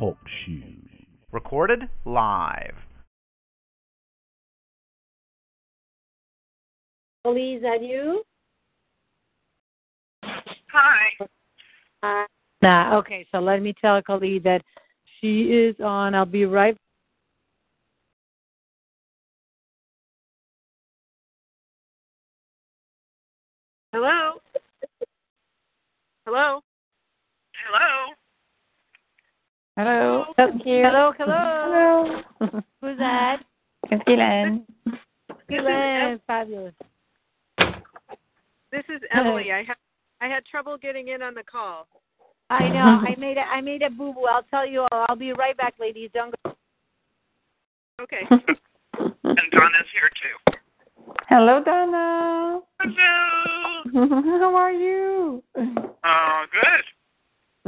Talk shoes. Recorded live. Oli, is that you? Hi. Uh, nah, okay, so let me tell Khalid that she is on. I'll be right Hello. Hello. Hello. Hello. Thank you. Hello, hello. Hello. Who's that? It's Glenn. Glenn. Fabulous. This is Emily. I had I had trouble getting in on the call. I know. I made a I made a boo boo. I'll tell you all. I'll be right back, ladies. Don't go. Okay. and Donna's here too. Hello, Donna. Hello. How are you? Oh, good.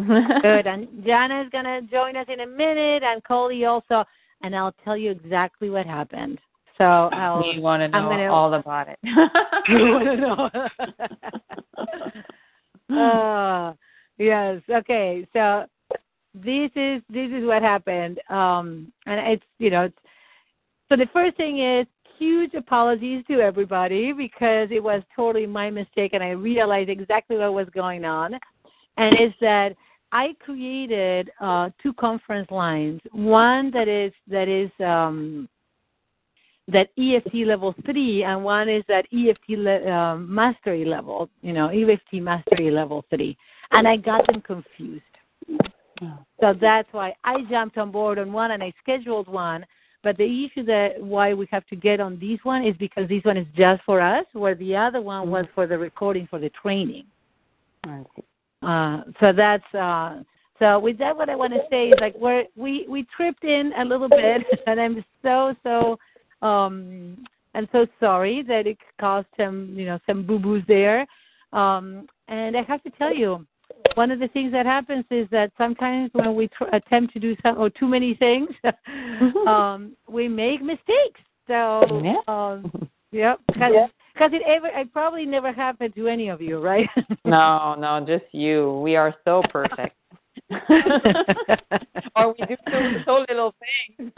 Good. And Jana is gonna join us in a minute, and Coley also, and I'll tell you exactly what happened. So I'll. We want to know gonna- all about it. you want to know? uh, yes. Okay. So this is this is what happened, um, and it's you know, it's, so the first thing is huge apologies to everybody because it was totally my mistake, and I realized exactly what was going on, and it's that. I created uh, two conference lines. One that is that is um, that EFT level three, and one is that EFT le- uh, mastery level, you know, EFT mastery level three. And I got them confused. So that's why I jumped on board on one and I scheduled one. But the issue that why we have to get on this one is because this one is just for us, where the other one was for the recording for the training. I see. Uh, so that's uh, so with that, what I want to say is like we're we we tripped in a little bit, and I'm so so um I'm so sorry that it caused some you know some boo boos there. Um, and I have to tell you, one of the things that happens is that sometimes when we tr- attempt to do some or too many things, um, we make mistakes. So Yeah. um, yep, because because it ever it probably never happened to any of you, right? No, no, just you. We are so perfect. or we do so, so little things.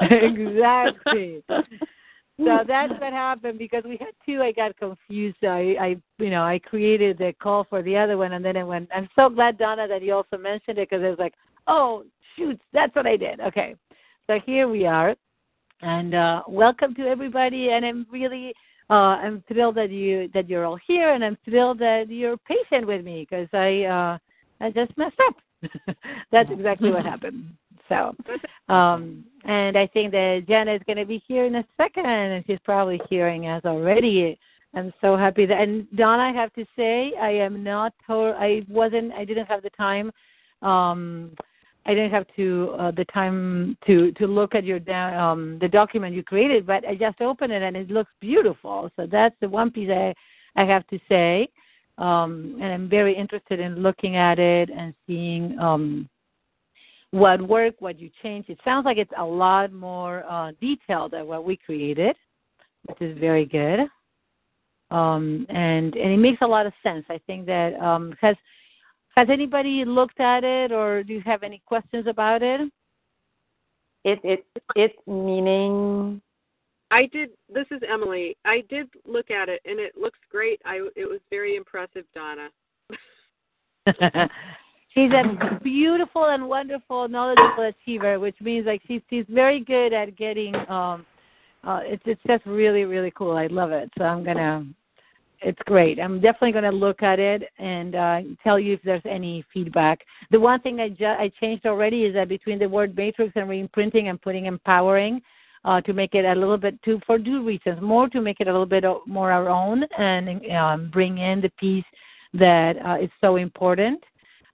exactly. So that's what happened because we had two. I got confused. I, I, you know, I created the call for the other one, and then it went. I'm so glad Donna that you also mentioned it because it was like, oh shoot, that's what I did. Okay, so here we are, and uh, welcome to everybody. And I'm really, uh, I'm thrilled that you that you're all here, and I'm thrilled that you're patient with me because I, uh, I just messed up. that's exactly what happened. So, um, and I think that Jenna is going to be here in a second, and she's probably hearing us already. I'm so happy that. And Don, I have to say, I am not. I wasn't. I didn't have the time. Um, I didn't have to uh, the time to to look at your um, the document you created, but I just opened it and it looks beautiful. So that's the one piece I I have to say, um, and I'm very interested in looking at it and seeing. Um, what worked, what you changed. It sounds like it's a lot more uh, detailed than what we created, which is very good. Um, and and it makes a lot of sense. I think that um, has has anybody looked at it, or do you have any questions about it? It it it's meaning I did. This is Emily. I did look at it, and it looks great. I it was very impressive, Donna. she's a beautiful and wonderful, knowledgeable achiever, which means like she's she's very good at getting. um uh It's it's just really really cool. I love it. So I'm gonna. It's great. I'm definitely going to look at it and uh, tell you if there's any feedback. The one thing I ju- I changed already is that between the word matrix and reimprinting, I'm putting empowering uh, to make it a little bit to for two reasons. More to make it a little bit more our own and um, bring in the piece that uh, is so important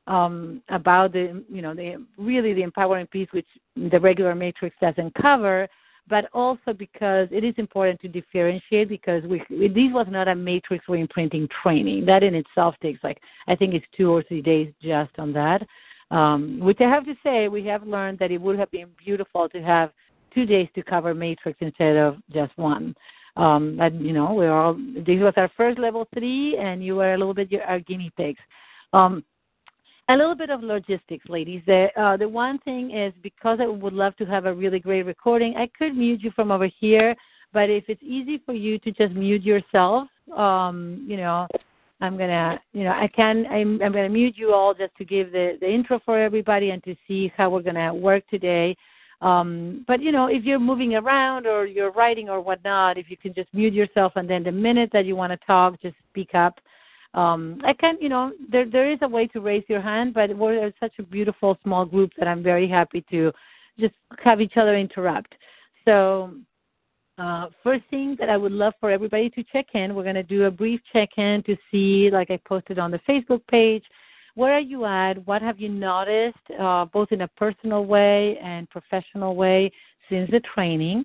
um, about the you know the really the empowering piece which the regular matrix doesn't cover but also because it is important to differentiate because we this was not a matrix reimprinting training. That in itself takes like i think it's two or three days just on that. Um, which i have to say we have learned that it would have been beautiful to have two days to cover matrix instead of just one. Um, and you know we're all this was our first level three and you were a little bit our guinea pigs. Um, a little bit of logistics, ladies. The uh, the one thing is because I would love to have a really great recording, I could mute you from over here. But if it's easy for you to just mute yourself, um, you know, I'm gonna, you know, I can, I'm, I'm gonna mute you all just to give the the intro for everybody and to see how we're gonna work today. Um, but you know, if you're moving around or you're writing or whatnot, if you can just mute yourself and then the minute that you want to talk, just speak up um, I can, you know, there there is a way to raise your hand, but we're such a beautiful small group that I'm very happy to just have each other interrupt. So, uh, first thing that I would love for everybody to check in, we're going to do a brief check in to see, like I posted on the Facebook page, where are you at? What have you noticed, uh, both in a personal way and professional way, since the training?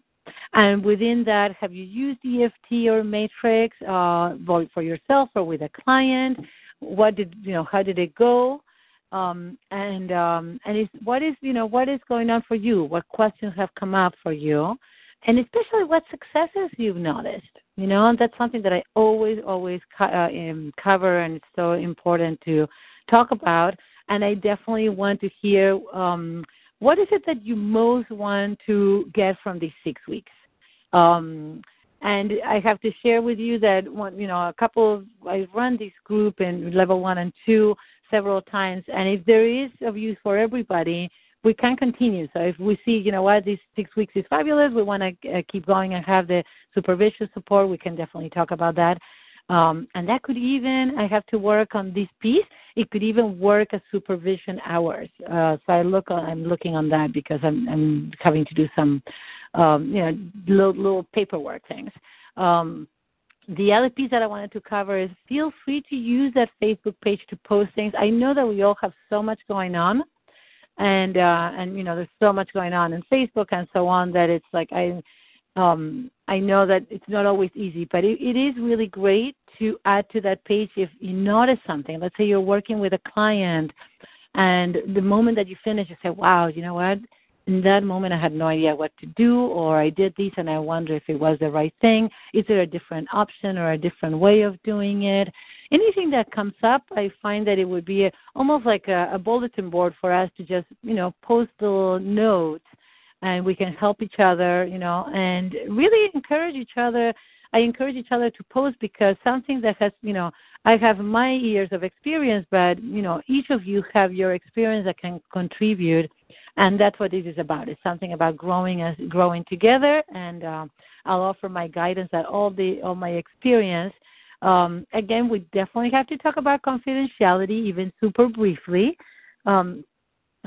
And within that, have you used EFT or Matrix uh, for yourself or with a client? What did you know? How did it go? Um, and um, and is, what is you know what is going on for you? What questions have come up for you? And especially what successes you've noticed. You know, and that's something that I always always co- uh, um, cover, and it's so important to talk about. And I definitely want to hear um, what is it that you most want to get from these six weeks? Um, and I have to share with you that one, you know, a couple of I've run this group in level one and two several times, and if there is of use for everybody, we can continue. So if we see, you know what, these six weeks is fabulous, we want to uh, keep going and have the supervision support, we can definitely talk about that. Um, and that could even, I have to work on this piece. It could even work as supervision hours. Uh, so I look, on, I'm looking on that because I'm, I'm having to do some, um, you know, little, little paperwork things. Um, the other piece that I wanted to cover is feel free to use that Facebook page to post things. I know that we all have so much going on, and uh, and you know there's so much going on in Facebook and so on that it's like I um, I know that it's not always easy, but it, it is really great to add to that page if you notice something. Let's say you're working with a client, and the moment that you finish, you say, "Wow, you know what? In that moment, I had no idea what to do, or I did this, and I wonder if it was the right thing. Is there a different option or a different way of doing it?" Anything that comes up, I find that it would be a, almost like a, a bulletin board for us to just, you know, post little notes and we can help each other, you know, and really encourage each other. I encourage each other to post because something that has, you know, I have my years of experience, but you know, each of you have your experience that can contribute, and that's what this is about. It's something about growing as growing together, and um, I'll offer my guidance at all the all my experience. Um, again, we definitely have to talk about confidentiality, even super briefly. Um,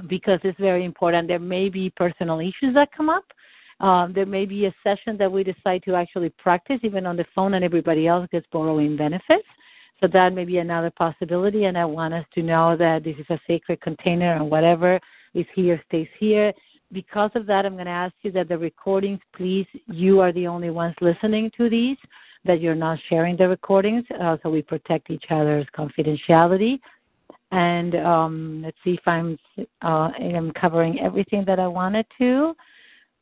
because it's very important. There may be personal issues that come up. Um, there may be a session that we decide to actually practice even on the phone and everybody else gets borrowing benefits. So that may be another possibility. And I want us to know that this is a sacred container and whatever is here stays here. Because of that, I'm going to ask you that the recordings, please, you are the only ones listening to these, that you're not sharing the recordings uh, so we protect each other's confidentiality and um, let's see if I'm uh, I'm covering everything that I wanted to.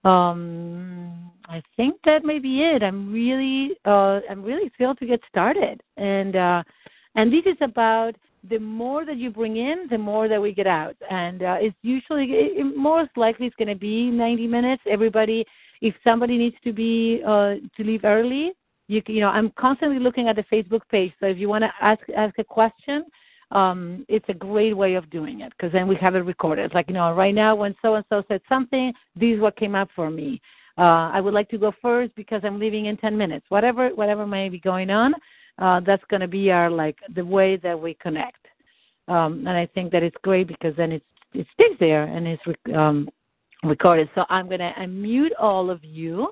Um, I think that may be it. I'm really uh, I'm really thrilled to get started, and uh, and this is about the more that you bring in, the more that we get out, and uh, it's usually it, most likely it's going to be 90 minutes. Everybody, if somebody needs to be uh, to leave early, you you know I'm constantly looking at the Facebook page. So if you want to ask ask a question um, it's a great way of doing it because then we have it recorded. Like, you know, right now when so and so said something, this is what came up for me. Uh, I would like to go first because I'm leaving in 10 minutes. Whatever, whatever may be going on, uh, that's going to be our like the way that we connect. Um, and I think that it's great because then it's it stays there and it's um, recorded. So I'm going to unmute all of you,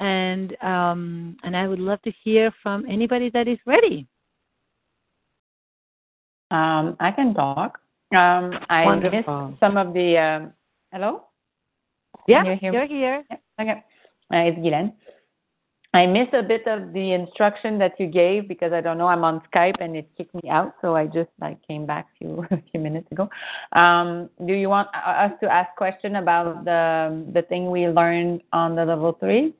and um, and I would love to hear from anybody that is ready. Um, I can talk. Um, I Wonderful. missed some of the. Um, hello. Yeah, Can you hear me? you're here. Yeah, Okay. Uh, it's Guylaine. I missed a bit of the instruction that you gave because I don't know. I'm on Skype and it kicked me out, so I just like came back a few a few minutes ago. Um, do you want uh, us to ask question about the the thing we learned on the level three?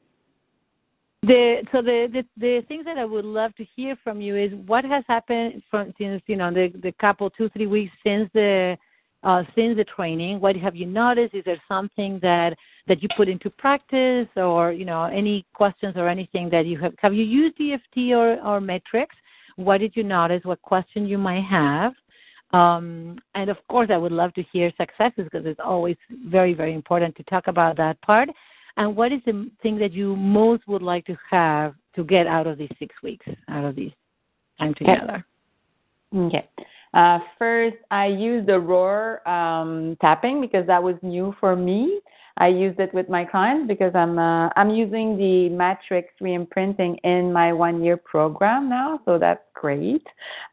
The so the, the the things that I would love to hear from you is what has happened from since you know the the couple two three weeks since the uh, since the training. What have you noticed? Is there something that that you put into practice, or you know any questions or anything that you have have you used EFT or or matrix? What did you notice? What question you might have? Um, and of course, I would love to hear successes because it's always very very important to talk about that part. And what is the thing that you most would like to have to get out of these six weeks, out of this time together? Okay. Uh, first, I used the roar um, tapping because that was new for me. I used it with my clients because I'm uh, I'm using the matrix reimprinting in my one year program now, so that's great.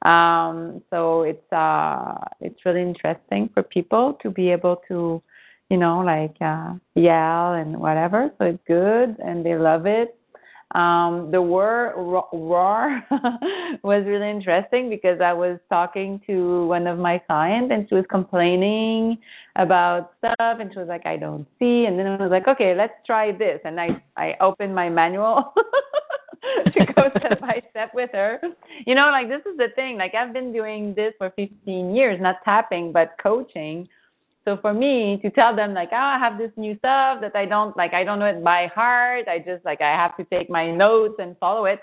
Um, so it's uh, it's really interesting for people to be able to, you know, like uh, yell and whatever. So it's good, and they love it. Um, the word roar was really interesting because I was talking to one of my clients and she was complaining about stuff and she was like, I don't see. And then I was like, okay, let's try this. And I, I opened my manual to go step by step with her. You know, like this is the thing. Like I've been doing this for 15 years, not tapping, but coaching. So for me to tell them like, oh, I have this new stuff that I don't like, I don't know it by heart. I just like, I have to take my notes and follow it.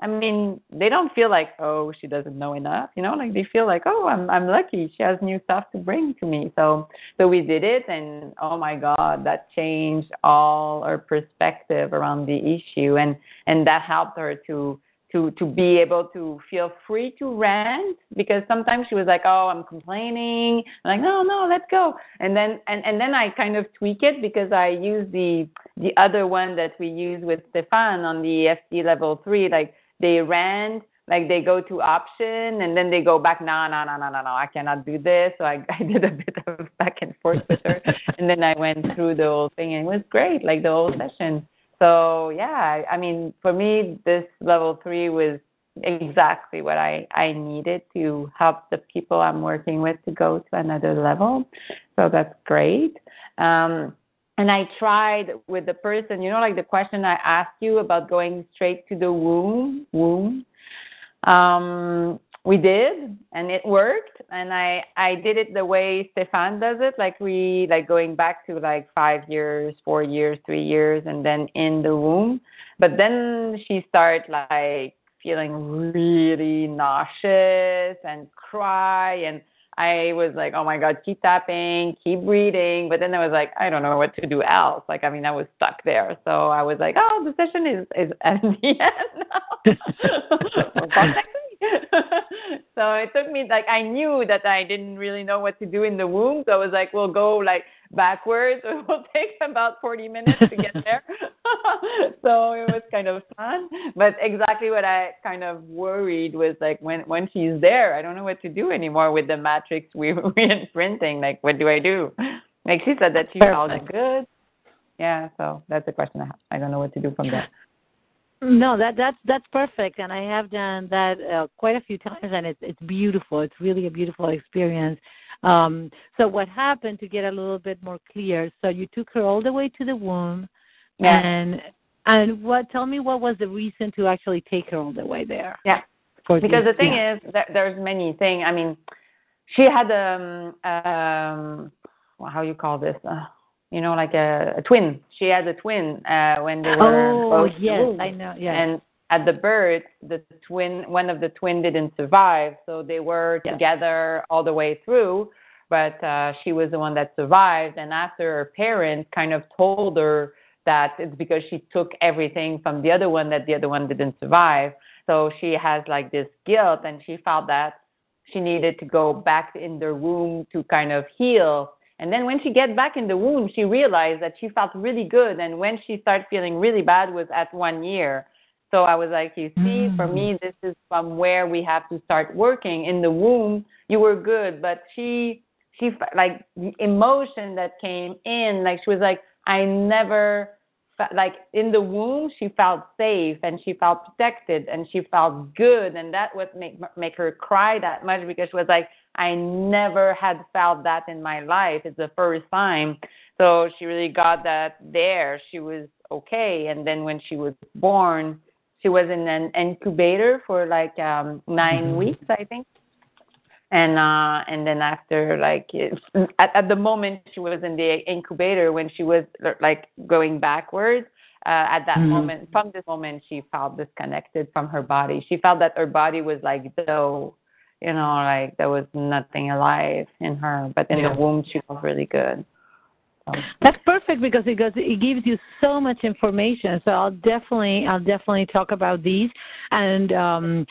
I mean, they don't feel like, oh, she doesn't know enough, you know, like they feel like, oh, I'm I'm lucky. She has new stuff to bring to me. So so we did it and oh my God, that changed all her perspective around the issue and and that helped her to to to be able to feel free to rant because sometimes she was like oh i'm complaining. I'm like no no let's go. And then and and then i kind of tweak it because i use the the other one that we use with stefan on the eft level three. Like they rant like they go to option and then they go back no no no no no no i cannot do this. So i i did a bit of back and forth with her and then i went through the whole thing and it was great like the whole session so yeah, I mean, for me, this level three was exactly what I, I needed to help the people I'm working with to go to another level. So that's great. Um, and I tried with the person, you know, like the question I asked you about going straight to the womb, womb. Um, we did and it worked and i i did it the way stefan does it like we like going back to like five years four years three years and then in the womb but then she started like feeling really nauseous and cry and I was like, oh my God, keep tapping, keep breathing. But then I was like, I don't know what to do else. Like, I mean, I was stuck there. So I was like, oh, the session is, is at the end now. so it took me like I knew that I didn't really know what to do in the womb. So I was like, we'll go like backwards. It will take about 40 minutes to get there. so it was kind of fun. But exactly what I kind of worried was like when when she's there, I don't know what to do anymore with the matrix we reimprinting. Like what do I do? Like she said that she felt good. Yeah, so that's the question I have. I don't know what to do from there. No, that that's that's perfect, and I have done that uh, quite a few times, and it's it's beautiful. It's really a beautiful experience. Um, so what happened to get a little bit more clear? So you took her all the way to the womb, yeah. and and what? Tell me what was the reason to actually take her all the way there? Yeah, because the thing yeah. is, that there's many things. I mean, she had um um well, how you call this. Uh, you know, like a, a twin. She had a twin uh, when they were oh, yes, I know. Yeah. And at the birth, the twin, one of the twin didn't survive, so they were yes. together all the way through. But uh, she was the one that survived, and after her parents kind of told her that it's because she took everything from the other one that the other one didn't survive. So she has like this guilt, and she felt that she needed to go back in their womb to kind of heal and then when she get back in the womb, she realized that she felt really good. And when she started feeling really bad was at one year. So I was like, you see, for Mm. me, this is from where we have to start working. In the womb, you were good, but she, she like the emotion that came in, like she was like, I never, like in the womb, she felt safe and she felt protected and she felt good, and that would make make her cry that much because she was like, I never had felt that in my life. It's the first time. So she really got that there. She was okay. And then when she was born, she was in an incubator for like um 9 Mhm. weeks, I think. And uh and then after like it, at at the moment she was in the incubator when she was like going backwards, uh at that Mhm. moment from this moment she felt disconnected from her body. She felt that her body was like though you know, like there was nothing alive in her. But in Yeah. the womb she felt really good. So. That's perfect because because it gives you so much information. So I'll definitely I'll definitely talk about these, and um,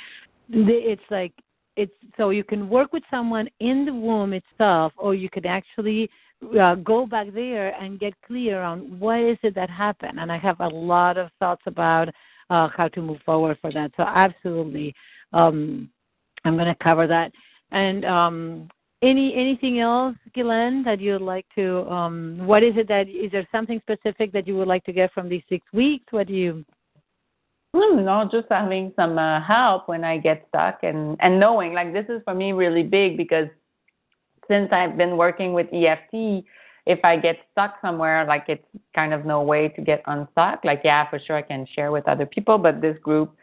the, it's like it's so you can work with someone in the womb itself, or you could actually uh, go back there and get clear on what is it that happened. And I have a lot of thoughts about uh, how to move forward for that. So absolutely, um, I'm going to cover that. And um, any anything else, Ghislaine, that you would like to? Um, what is it that is there something specific that you would like to get from these six weeks? What do you? No, just having some uh, help when I get stuck and and knowing like this is for me really big because since I've been working with EFT, if I get stuck somewhere, like it's kind of no way to get unstuck. Like yeah, for sure I can share with other people, but this group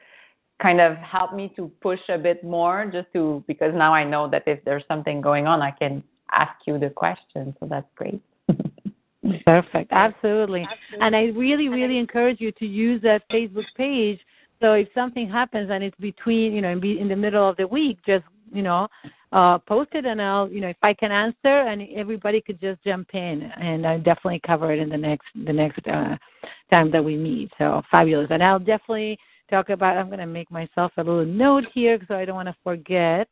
kind of helped me to push a bit more just to because now I know that if there's something going on, I can ask you the question. So that's great. Perfect, absolutely. And I really, really encourage you to use that Facebook page. So if something happens and it's between, you know, in, be, in the middle of the week, just you know, uh, post it and I'll, you know, if I can answer, and everybody could just jump in, and I'll definitely cover it in the next the next uh, time that we meet. So fabulous, and I'll definitely talk about. I'm going to make myself a little note here so I don't want to forget.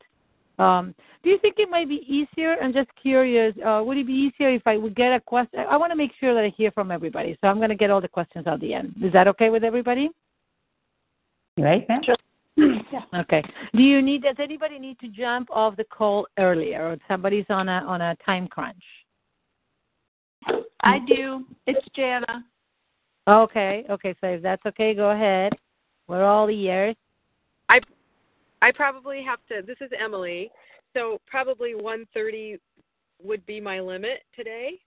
Um, do you think it might be easier? I'm just curious. Uh, would it be easier if I would get a question? I want to make sure that I hear from everybody, so I'm going to get all the questions at the end. Is that okay with everybody? Right, ma'am? Okay. Do you need? Does anybody need to jump off the call earlier, or somebody's on a on a time crunch? I do. It's Jana. Okay. Okay. So if that's okay, go ahead. We're all ears. I I probably have to. This is Emily. So probably 1:30 would be my limit today.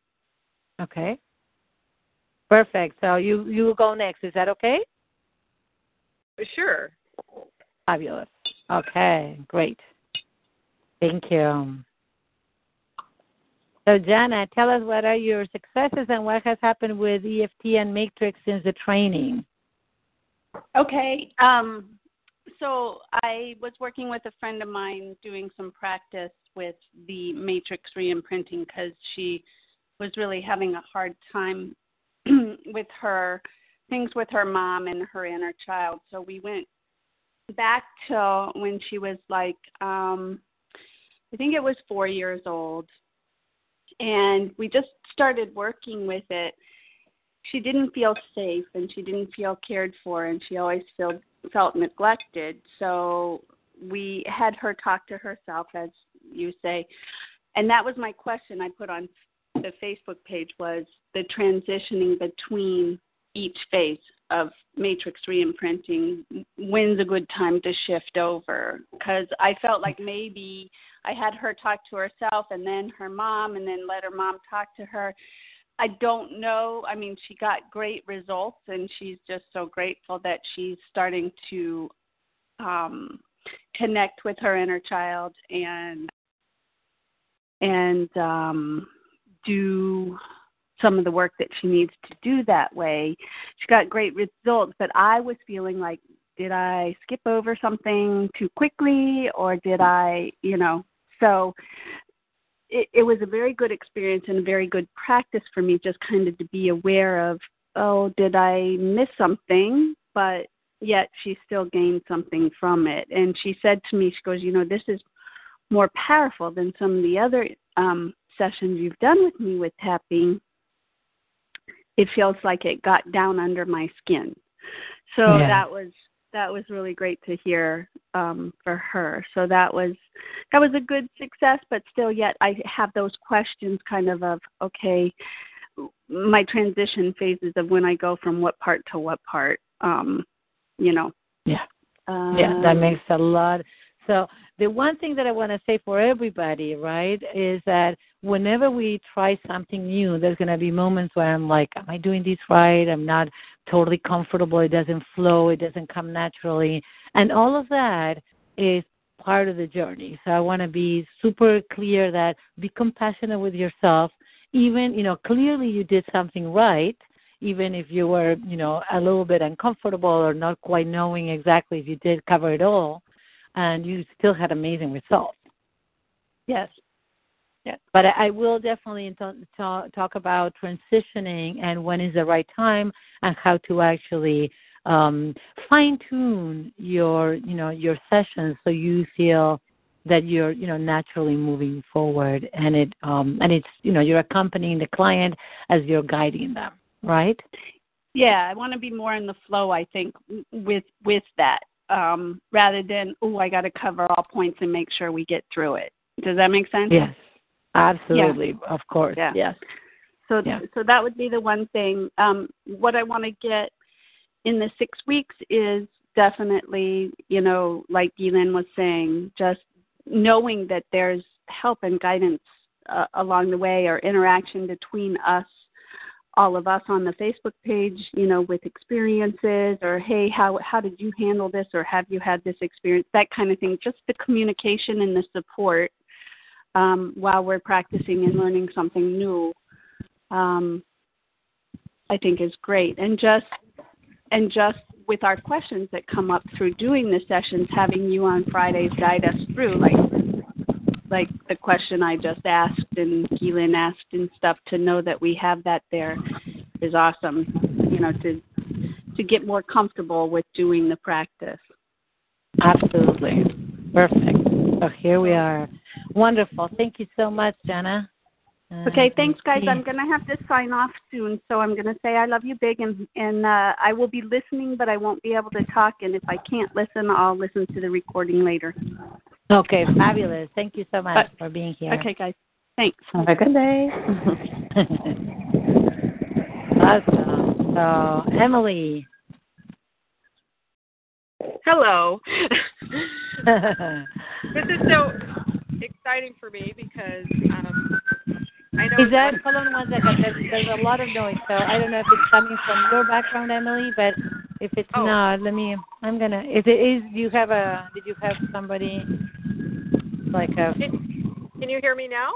Okay. Perfect. So you you go next. Is that okay? Sure. Fabulous. Okay. Great. Thank you. So, Jana, tell us what are your successes and what has happened with EFT and Matrix since the training. Okay. Um, so I was working with a friend of mine doing some practice with the matrix reimprinting because she was really having a hard time with her things with her mom and her inner child. So we went back to when she was like um I think it was 4 years old. And we just started working with it. She didn't feel safe and she didn't feel cared for and she always felt felt neglected. So we had her talk to herself as you say. And that was my question I put on the Facebook page was the transitioning between each phase of matrix reimprinting when's a good time to shift over because i felt like maybe i had her talk to herself and then her mom and then let her mom talk to her i don't know i mean she got great results and she's just so grateful that she's starting to um connect with her inner child and and um do some of the work that she needs to do that way. She got great results, but I was feeling like, did I skip over something too quickly or did I, you know, so it, it was a very good experience and a very good practice for me just kind of to be aware of, oh, did I miss something? But yet she still gained something from it. And she said to me, she goes, you know, this is more powerful than some of the other um, sessions you've done with me with tapping it feels like it got down under my skin. So Yeah. that was that was really great to hear um, for her. So that was that was a good success, but still, yet I have those questions, kind of of okay, my transition phases of when I go from what part to what part. Um, you know. Yeah. Um, yeah, that makes a lot. So the one thing that I want to say for everybody, right, is that whenever we try something new, there's going to be moments where I'm like, am I doing this right? I'm not totally comfortable. It doesn't flow. It doesn't come naturally. And all of that is part of the journey. So I want to be super clear that be compassionate with yourself. Even, you know, clearly you did something right, even if you were, you know, a little bit uncomfortable or not quite knowing exactly if you did cover it all, and you still had amazing results. Yes. Yes. But I will definitely talk, talk about transitioning and when is the right time and how to actually um, fine tune your, you know, your sessions so you feel that you're you know naturally moving forward and it um and it's you know you're accompanying the client as you're guiding them right yeah i want to be more in the flow i think with with that um rather than oh i got to cover all points and make sure we get through it. Does that make sense? Yes. Absolutely. Yeah. of course. Yeah. yes. So yeah. so that would be the one thing. Um what i want to get in the six weeks is definitely you know like Ghislaine was saying just knowing that there's help and guidance uh, along the way or interaction between us all of us on the Facebook page, you know, with experiences or hey, how how did you handle this or have you had this experience? That kind of thing. Just the communication and the support um, while we're practicing and learning something new, um, I think is great. And just and just with our questions that come up through doing the sessions, having you on Fridays guide us through, like like the question I just asked and Keelan asked and stuff, to know that we have that there is awesome. You know, to to get more comfortable with doing the practice. Absolutely. Perfect. So here we are. Wonderful. Thank you so much, Jenna. Okay, thanks, guys. I'm going to have to sign off soon, so I'm going to say I love you big, and and uh, I will be listening, but I won't be able to talk. And if I can't listen, I'll listen to the recording later. Okay, fabulous. Thank you so much uh, for being here. Okay, guys. Thanks. Have a good day. awesome. So, Emily. Hello. this is so exciting for me because um, I know. Is that hold on one second? There's, there's a lot of noise, so I don't know if it's coming from your background, Emily. But if it's oh. not, let me. I'm gonna. If it is, do you have a? Did you have somebody like a? Can, can you hear me now?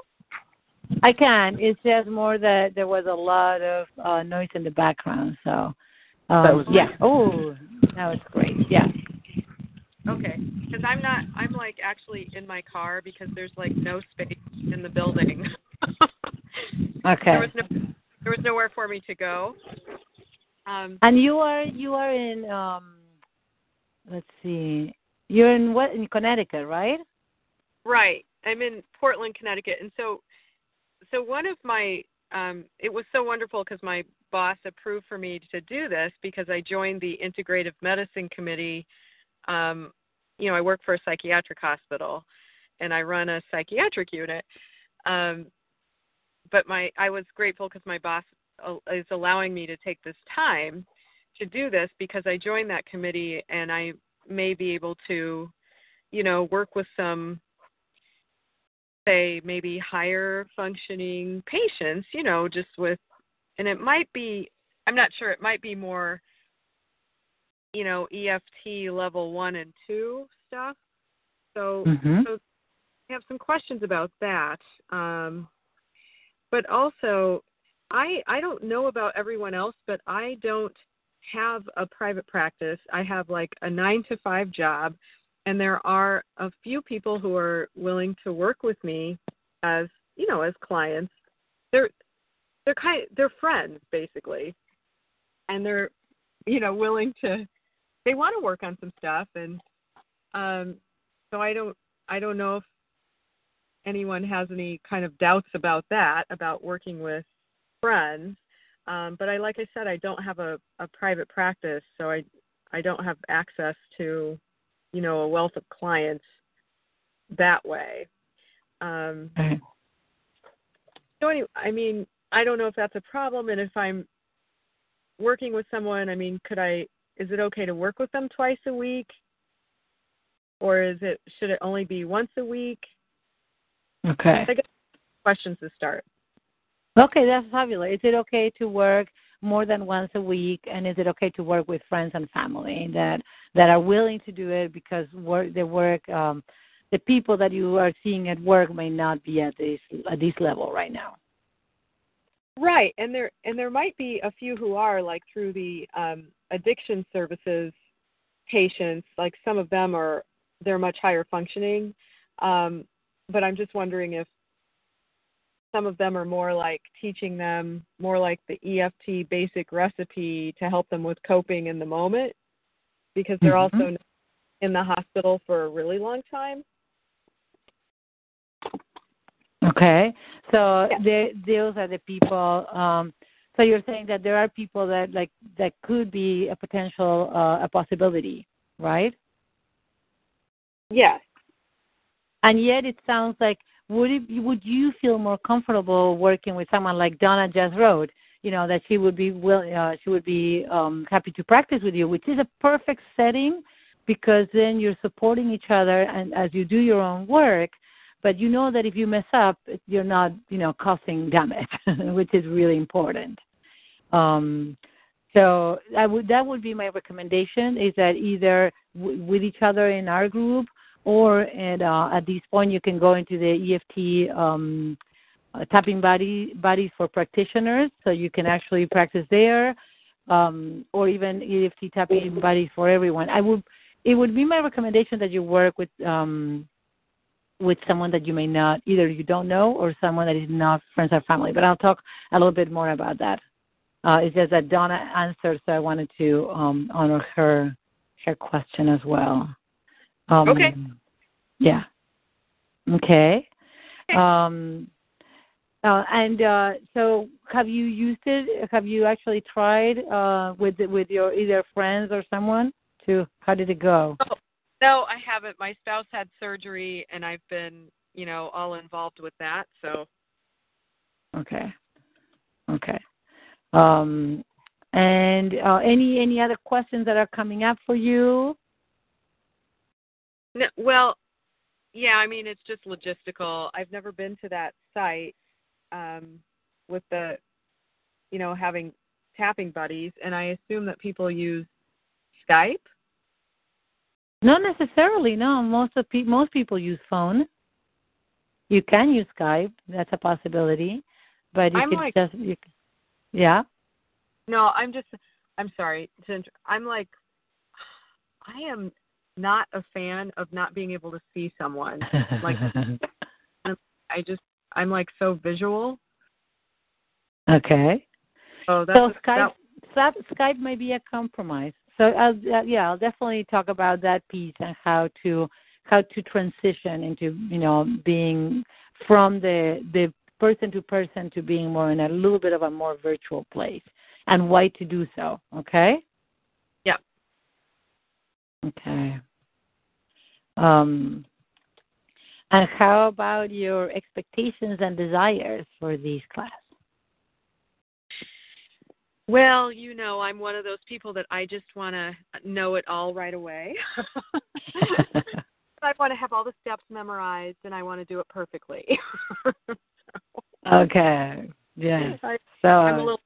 I can. It's just more that there was a lot of uh, noise in the background. So. Um, that was yeah. Oh, that was great. Yeah. Okay, because I'm not. I'm like actually in my car because there's like no space in the building. okay. There was no. There was nowhere for me to go. Um, and you are you are in um, let's see, you're in what in Connecticut, right? Right. I'm in Portland, Connecticut, and so so one of my um, it was so wonderful because my boss approved for me to do this because I joined the integrative medicine committee um, you know, I work for a psychiatric hospital and I run a psychiatric unit. Um, but my I was grateful because my boss uh, is allowing me to take this time to do this because I joined that committee and I may be able to, you know, work with some say maybe higher functioning patients, you know, just with and it might be I'm not sure it might be more you know EFT level one and two stuff. So, mm-hmm. so I have some questions about that. Um, but also, I I don't know about everyone else, but I don't have a private practice. I have like a nine to five job, and there are a few people who are willing to work with me as you know as clients. They're they're kind they're friends basically, and they're you know willing to they want to work on some stuff and um so i don't i don't know if anyone has any kind of doubts about that about working with friends um but i like i said i don't have a a private practice so i I don't have access to, you know, a wealth of clients that way. Um, Right. so anyway, I mean, I don't know if that's a problem, and if I'm working with someone, I mean, could I? Is it okay to work with them twice a week, or is it should it only be once a week? Okay. I guess questions to start. Okay, that's fabulous. Is it okay to work more than once a week, and is it okay to work with friends and family that that are willing to do it because work the work um, the people that you are seeing at work may not be at this at this level right now. Right, and there and there might be a few who are like through the um, addiction services patients. Like some of them are they're much higher functioning, um, but I'm just wondering if some of them are more like teaching them more like the EFT basic recipe to help them with coping in the moment, because they're Mhm. also in the hospital for a really long time. Okay, so Yeah. the, those are the people. Um, so you're saying that there are people that like that could be a potential uh, a possibility, right? Yes. And yet it sounds like would it would you feel more comfortable working with someone like Donna wrote? You know that she would be will uh, she would be um, happy to practice with you, which is a perfect setting because then you're supporting each other and as you do your own work. But you know that if you mess up, you're not you know causing damage, which is really important. Um, so I would that would be my recommendation is that either w- with each other in our group or at uh, at this point you can go into the EFT um, uh, tapping body buddies for practitioners, so you can actually practice there, um, or even EFT tapping buddies for everyone. I would it would be my recommendation that you work with um, with someone that you may not either you don't know or someone that is not friends or family. But I'll talk a little bit more about that. Uh, it's just that Donna answered, so I wanted to um, honor her her question as well. Um, Okay. Yeah. Okay. Um, uh, and uh, so, have you used it? Have you actually tried uh, with with your either friends or someone? To how did it go? No, I haven't. My spouse had surgery, and I've been, you know, all involved with that. So Okay. Okay. Um, and uh, any any other questions that are coming up for you? No, well, yeah, I mean it's just logistical. I've never been to that site um, with the, you know, having tapping buddies, and I assume that people use Skype. Not necessarily. No, most of pe- most people use phone. You can use Skype. That's a possibility, but you I'm could like- just you, yeah. No, I'm just. I'm sorry. I'm like, I am not a fan of not being able to see someone. Like, I just, I'm like so visual. okay. So that's so Skype, that- Skype Skype may be a compromise. So I'll, uh, yeah, I'll definitely talk about that piece and how to how to transition into you know being from the the person to person to being more in a little bit of a more virtual place and why to do so. Okay. Okay. Um, and how about your expectations and desires for these class? Well, you know, I'm one of those people that I just want to know it all right away. I want to have all the steps memorized and I want to do it perfectly. okay. Yes. I, So I'm a little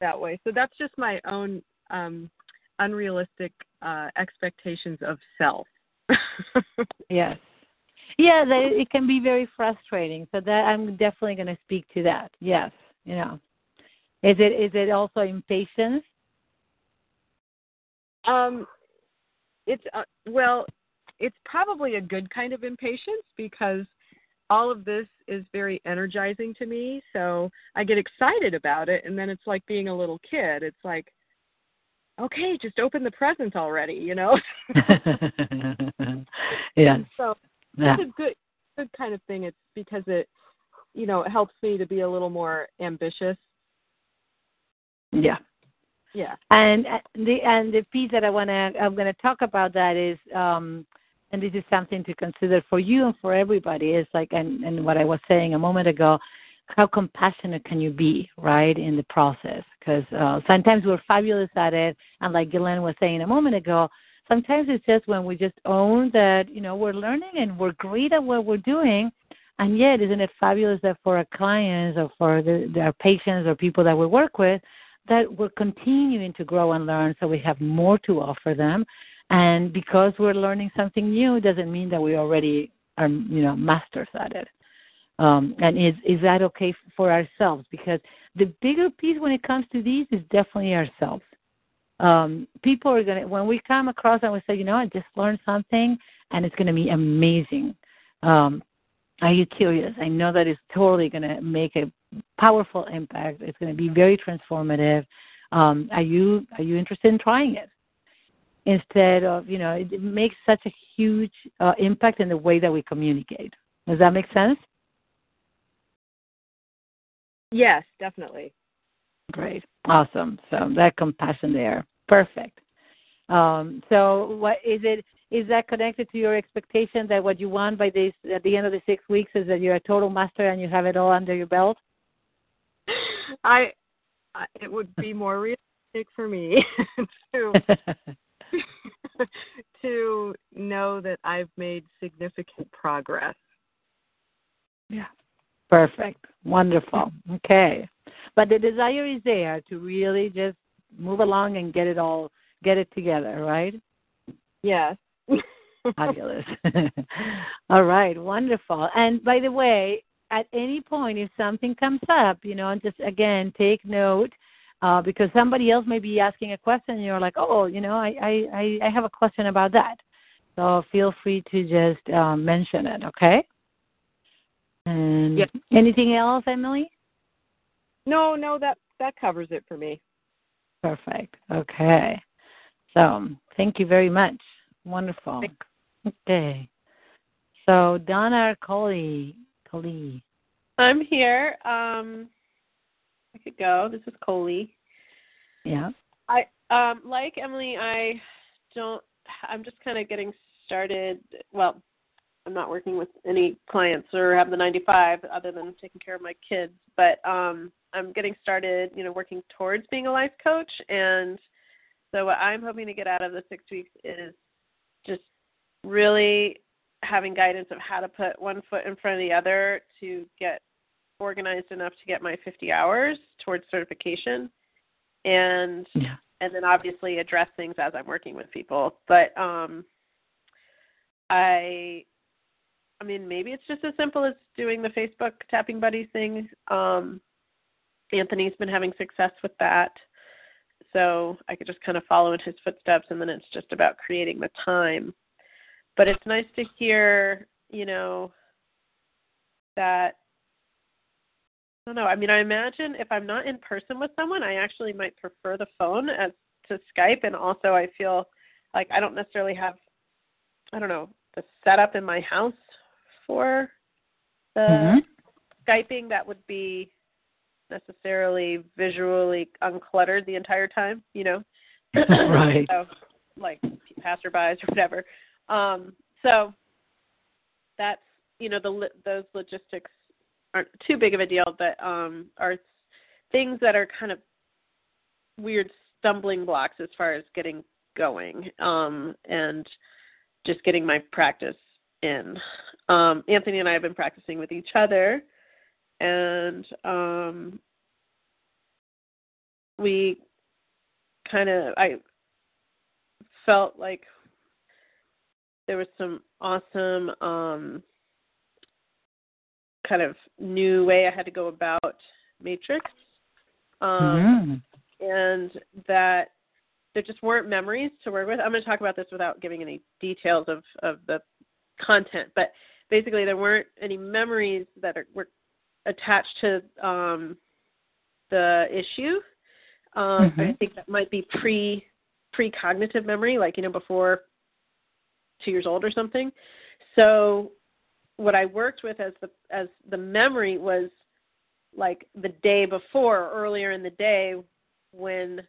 that way. So that's just my own um unrealistic uh expectations of self. Yes. Yeah, that it can be very frustrating. So that I'm definitely going to speak to that. Yes, you know. Is it is it also impatience? um it's uh, well, it's probably a good kind of impatience because all of this is very energizing to me. So I get excited about it and then it's like being a little kid. It's like okay, just open the present already, you know. yes. so Yeah. it's a good good kind of thing. It's because it you know, it helps me to be a little more ambitious. Yeah. Yeah, and the and the piece that I wanna I'm gonna talk about that is um and this is something to consider for you and for everybody is like and and what I was saying a moment ago how compassionate can you be right in the process? Because uh, sometimes we're fabulous at it and like Gillian was saying a moment ago sometimes it's just when we just own that you know we're learning and we're great at what we're doing and yet isn't it fabulous that for our clients or for the, our patients or people that we work with that we're continuing to grow and learn so we have more to offer them? And because we're learning something new doesn't mean that we already are you know masters at it um, and is is that okay for ourselves because the bigger piece when it comes to these is definitely ourselves um, people are to, when we come across and we say, you know, I just learned something and it's to be amazing. Um, are you curious? I know that it's totally to make a powerful impact. It's to be very transformative. Um, are you are you interested in trying it? Instead of you know, it, it makes such a huge uh, impact in the way that we communicate. Does that make sense? Yes, definitely. Great, awesome. So that compassion there. Perfect. Um, so what is it? Is that connected to your expectation that what you want by this at the end of the six weeks is that you're a total master and you have it all under your belt? I, I it would be more realistic for me to to know that I've made significant progress. Yeah. Perfect. Wonderful. Okay. But the desire is there to really just move along and get it all get it together, right? Yes. Fabulous. all right, wonderful. And by the way, at any point if something comes up, you know, just again take note uh, because somebody else may be asking a question and you're like, oh, you know, I, I, I have a question about that. So feel free to just um, mention it, okay? And yep. anything else, Emily? No, no, that that covers it for me. Perfect. Okay. So thank you very much. Wonderful. Okay. So Donna Coley. Coley. I'm here. Um I could go. This is Coley. Yeah. I um like Emily, I don't I'm just kind of getting started. Well, I'm not working with any clients or have the 95 other than taking care of my kids, but um I'm getting started, you know, working towards being a life coach. And so what I'm hoping to get out of the six weeks is just really having guidance of how to put one foot in front of the other to get organized enough to get my 50 hours towards certification and yeah. and then obviously address things as I'm working with people but um I I mean maybe it's just as simple as doing the Facebook tapping buddies thing um Anthony's been having success with that. So I could just kind of follow in his footsteps and then it's just about creating the time. But it's nice to hear, you know, that I don't know. I mean, I imagine if I'm not in person with someone, I actually might prefer the phone as to Skype and also I feel like I don't necessarily have I don't know, the setup in my house for the mm-hmm. Skyping that would be necessarily visually uncluttered the entire time, you know. right. so, like passerbys or whatever. Um, so that's you know the those logistics aren't too big of a deal, but um, are things that are kind of weird stumbling blocks as far as getting going um, and just getting my practice in. Um, Anthony and I have been practicing with each other and um, we kind of I felt like there was some awesome um, kind of new way I had to go about Matrix, um, mm-hmm. and that there just weren't memories to work with. I'm going to talk about this without giving any details of of the content, but basically there weren't any memories that are, were attached to um, the issue. Um, mm-hmm. I think that might be pre precognitive memory, like you know before two years old or something. So what I worked with as the as the memory was like the day before, earlier in the day, when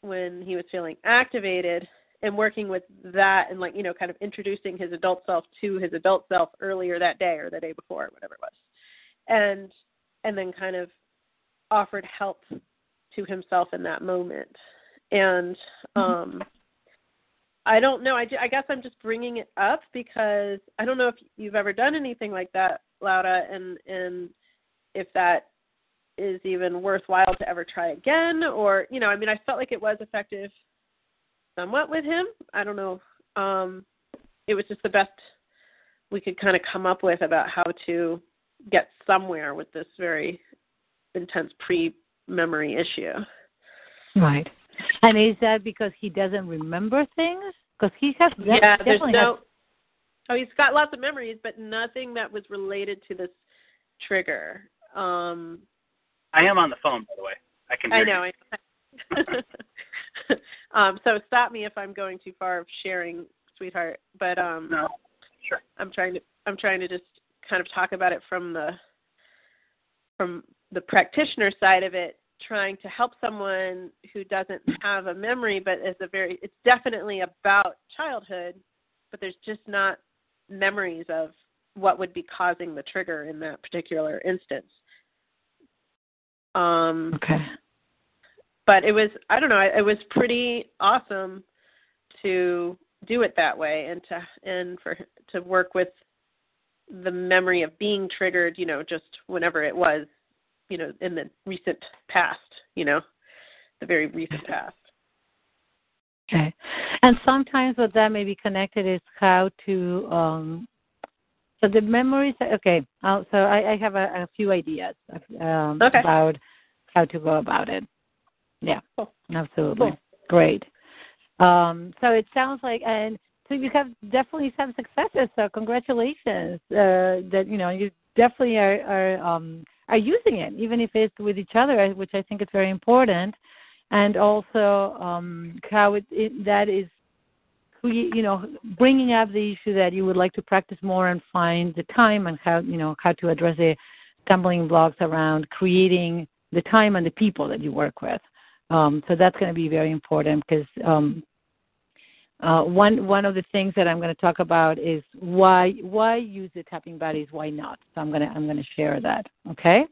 when he was feeling activated and working with that and like you know kind of introducing his adult self to his adult self earlier that day or the day before or whatever it was. And and then kind of offered help to himself in that moment. And mm-hmm. um i don't know. I, I guess i'm just bringing it up because i don't know if you've ever done anything like that laura and and if that is even worthwhile to ever try again or you know i mean i felt like it was effective somewhat with him i don't know um it was just the best we could kind of come up with about how to get somewhere with this very intense pre memory issue right and is that because he doesn't remember things because he has yeah there's no has... oh he's got lots of memories but nothing that was related to this trigger um I am on the phone, by the way. I can. I know. um, so stop me if I'm going too far of sharing, sweetheart. But um, no, sure. I'm trying to. I'm trying to just kind of talk about it from the from the practitioner side of it, trying to help someone who doesn't have a memory, but is a very. It's definitely about childhood, but there's just not memories of what would be causing the trigger in that particular instance. Um, okay. But it was I don't know it was pretty awesome to do it that way and to and for to work with the memory of being triggered you know just whenever it was you know in the recent past you know the very recent past okay and sometimes what that may be connected is how to um so the memories. Okay. Uh, so I, I have a, a, few ideas um, okay. about how to go about it. Yeah. Absolutely. Great. Um, so it sounds like, and so you have definitely some successes. So congratulations. Uh, that you know you definitely are are um, are using it, even if it's with each other, which I think is very important. And also um, how it, it that is you know bringing up the issue that you would like to practice more and find the time and how you know how to address the stumbling blocks around creating the time and the people that you work with um, so that's going to be very important because um, uh, one one of the things that I'm going to talk about is why why use the tapping buddies, why not so I'm going to I'm to share that okay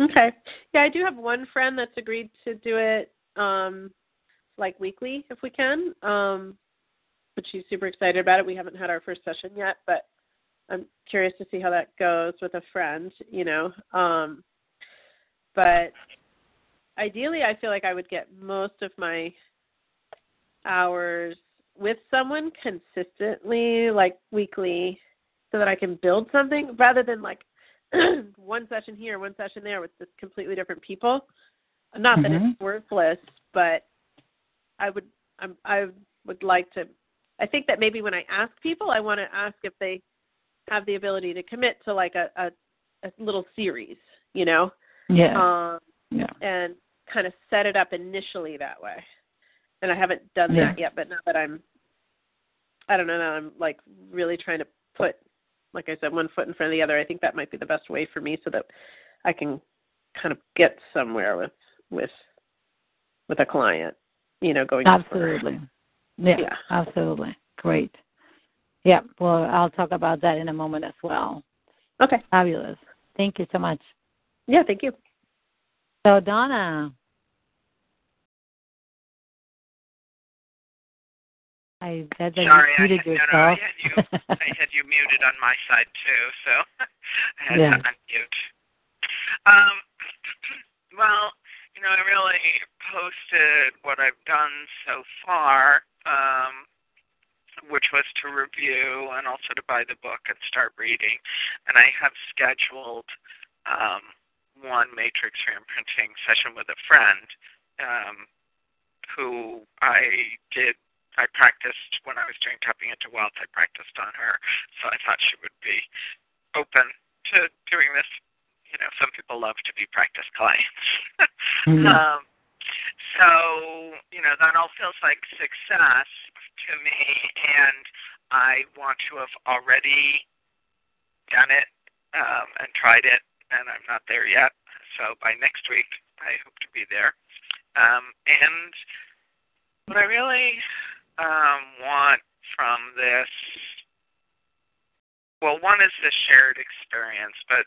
okay yeah I do have one friend that's agreed to do it um, like weekly if we can um, but she's super excited about it. We haven't had our first session yet, but I'm curious to see how that goes with a friend, you know. Um but ideally I feel like I would get most of my hours with someone consistently, like weekly, so that I can build something rather than like one session here, one session there with just completely different people. Not that mm-hmm. it's worthless, but I would I'm, I would like to I think that maybe when I ask people, I want to ask if they have the ability to commit to like a, a, a little series, you know? Yeah. Um, yeah. And kind of set it up initially that way. And I haven't done yeah. that yet, but now that I'm, I don't know, now I'm like really trying to put, like I said, one foot in front of the other. I think that might be the best way for me so that I can kind of get somewhere with, with, with a client, you know, going Absolutely. Yeah, yeah, absolutely. Great. Yeah, well, I'll talk about that in a moment as well. Okay. Fabulous. Thank you so much. Yeah, thank you. So, Donna. I said that Sorry, you muted I, yourself. No, no, I had you. I had you muted on my side too, so I had yeah. to unmute. Um, well, you know, I really posted what I've done so far, um, which was to review and also to buy the book and start reading. And I have scheduled um, one matrix reimprinting session with a friend um, who I did. I practiced when I was doing tapping into wealth. I practiced on her, so I thought she would be open to doing this you know, some people love to be practice clients. mm-hmm. um, so, you know, that all feels like success to me, and I want to have already done it um, and tried it, and I'm not there yet. So by next week, I hope to be there. Um, and what I really um, want from this, well, one is the shared experience, but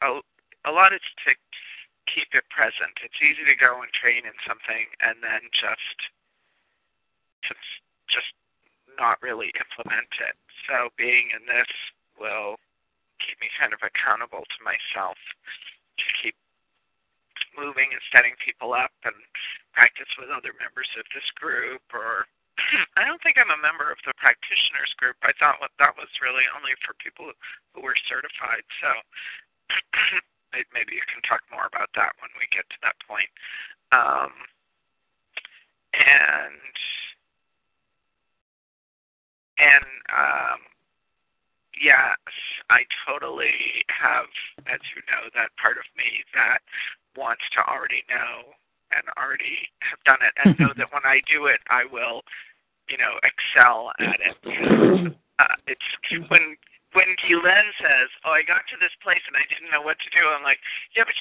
a, a lot is to keep it present. It's easy to go and train in something and then just to just not really implement it. So being in this will keep me kind of accountable to myself to keep moving and setting people up and practice with other members of this group or I don't think I'm a member of the practitioners group. I thought that was really only for people who were certified. So maybe you can talk more about that when we get to that point. Um, and and um, yes, I totally have, as you know, that part of me that wants to already know and already have done it and know that when I do it, I will, you know, excel at it. uh, it's when when Guylaine says, "Oh, I got to this place and I didn't know what to do," I'm like, "Yeah, but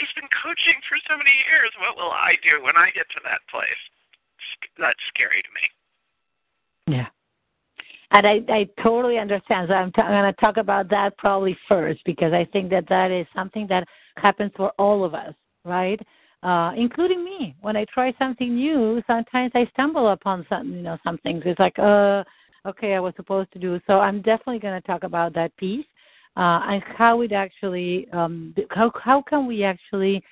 she's been coaching for so many years. What will I do when I get to that place?" That's scary to me. Yeah. And I, I totally understand. So I'm, t- I'm going to talk about that probably first because I think that that is something that happens for all of us, right? Uh, including me. When I try something new, sometimes I stumble upon some, you know, some things. It's like, uh, okay, I was supposed to do. So I'm definitely going to talk about that piece uh, and how it actually, um, how how can we actually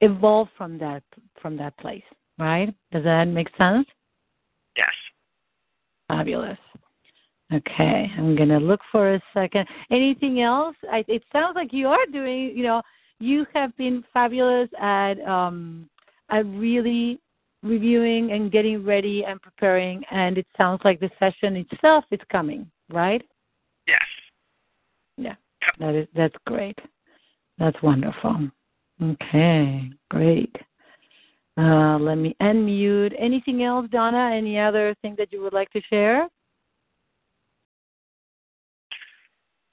evolve from that from that place, right? Does that make sense? Yes. Fabulous. Okay, I'm going to look for a second. Anything else? I, it sounds like you are doing, you know, you have been fabulous at um, at really reviewing and getting ready and preparing, and it sounds like the session itself is coming, right? Yes. Yeah, that is that's great. That's wonderful. Okay, great. Uh, let me unmute. Anything else, Donna? Any other thing that you would like to share?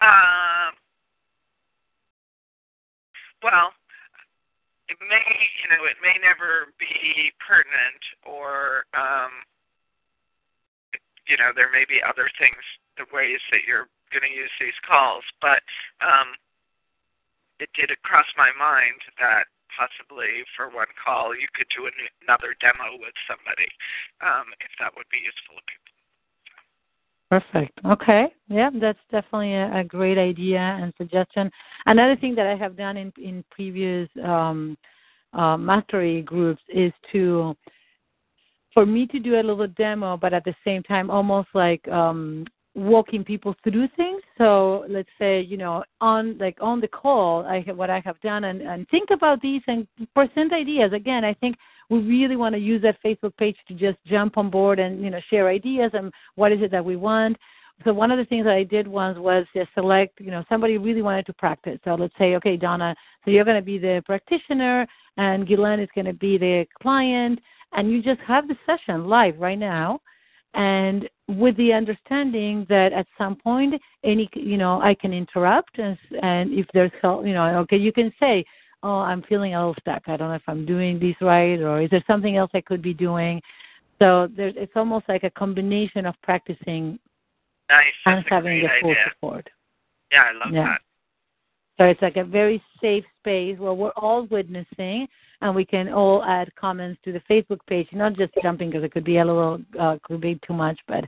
Um, well, it may, you know, it may never be pertinent, or, um, you know, there may be other things, the ways that you're going to use these calls, but um, it did cross my mind that possibly for one call you could do another demo with somebody, um, if that would be useful to people. Perfect. Okay. Yeah, that's definitely a, a, great idea and suggestion. Another thing that I have done in in previous um, uh, mastery groups is to for me to do a little demo, but at the same time, almost like um, walking people through things. So let's say, you know, on like on the call, I have what I have done and, and think about these and present ideas. Again, I think we really want to use that Facebook page to just jump on board and you know share ideas and what is it that we want. So one of the things that I did once was just select, you know, somebody really wanted to practice. So let's say, okay, Donna, so you're going to be the practitioner and Guylaine is going to be the client, and you just have the session live right now and with the understanding that at some point any you know i can interrupt and, and if there's help you know okay you can say oh i'm feeling a little stuck i don't know if i'm doing this right or is there something else i could be doing so there's it's almost like a combination of practicing nice. and having the full idea. support yeah i love yeah. that so it's like a very safe space where we're all witnessing and we can all add comments to the Facebook page, not just jumping because it could be a little, uh, could be too much. But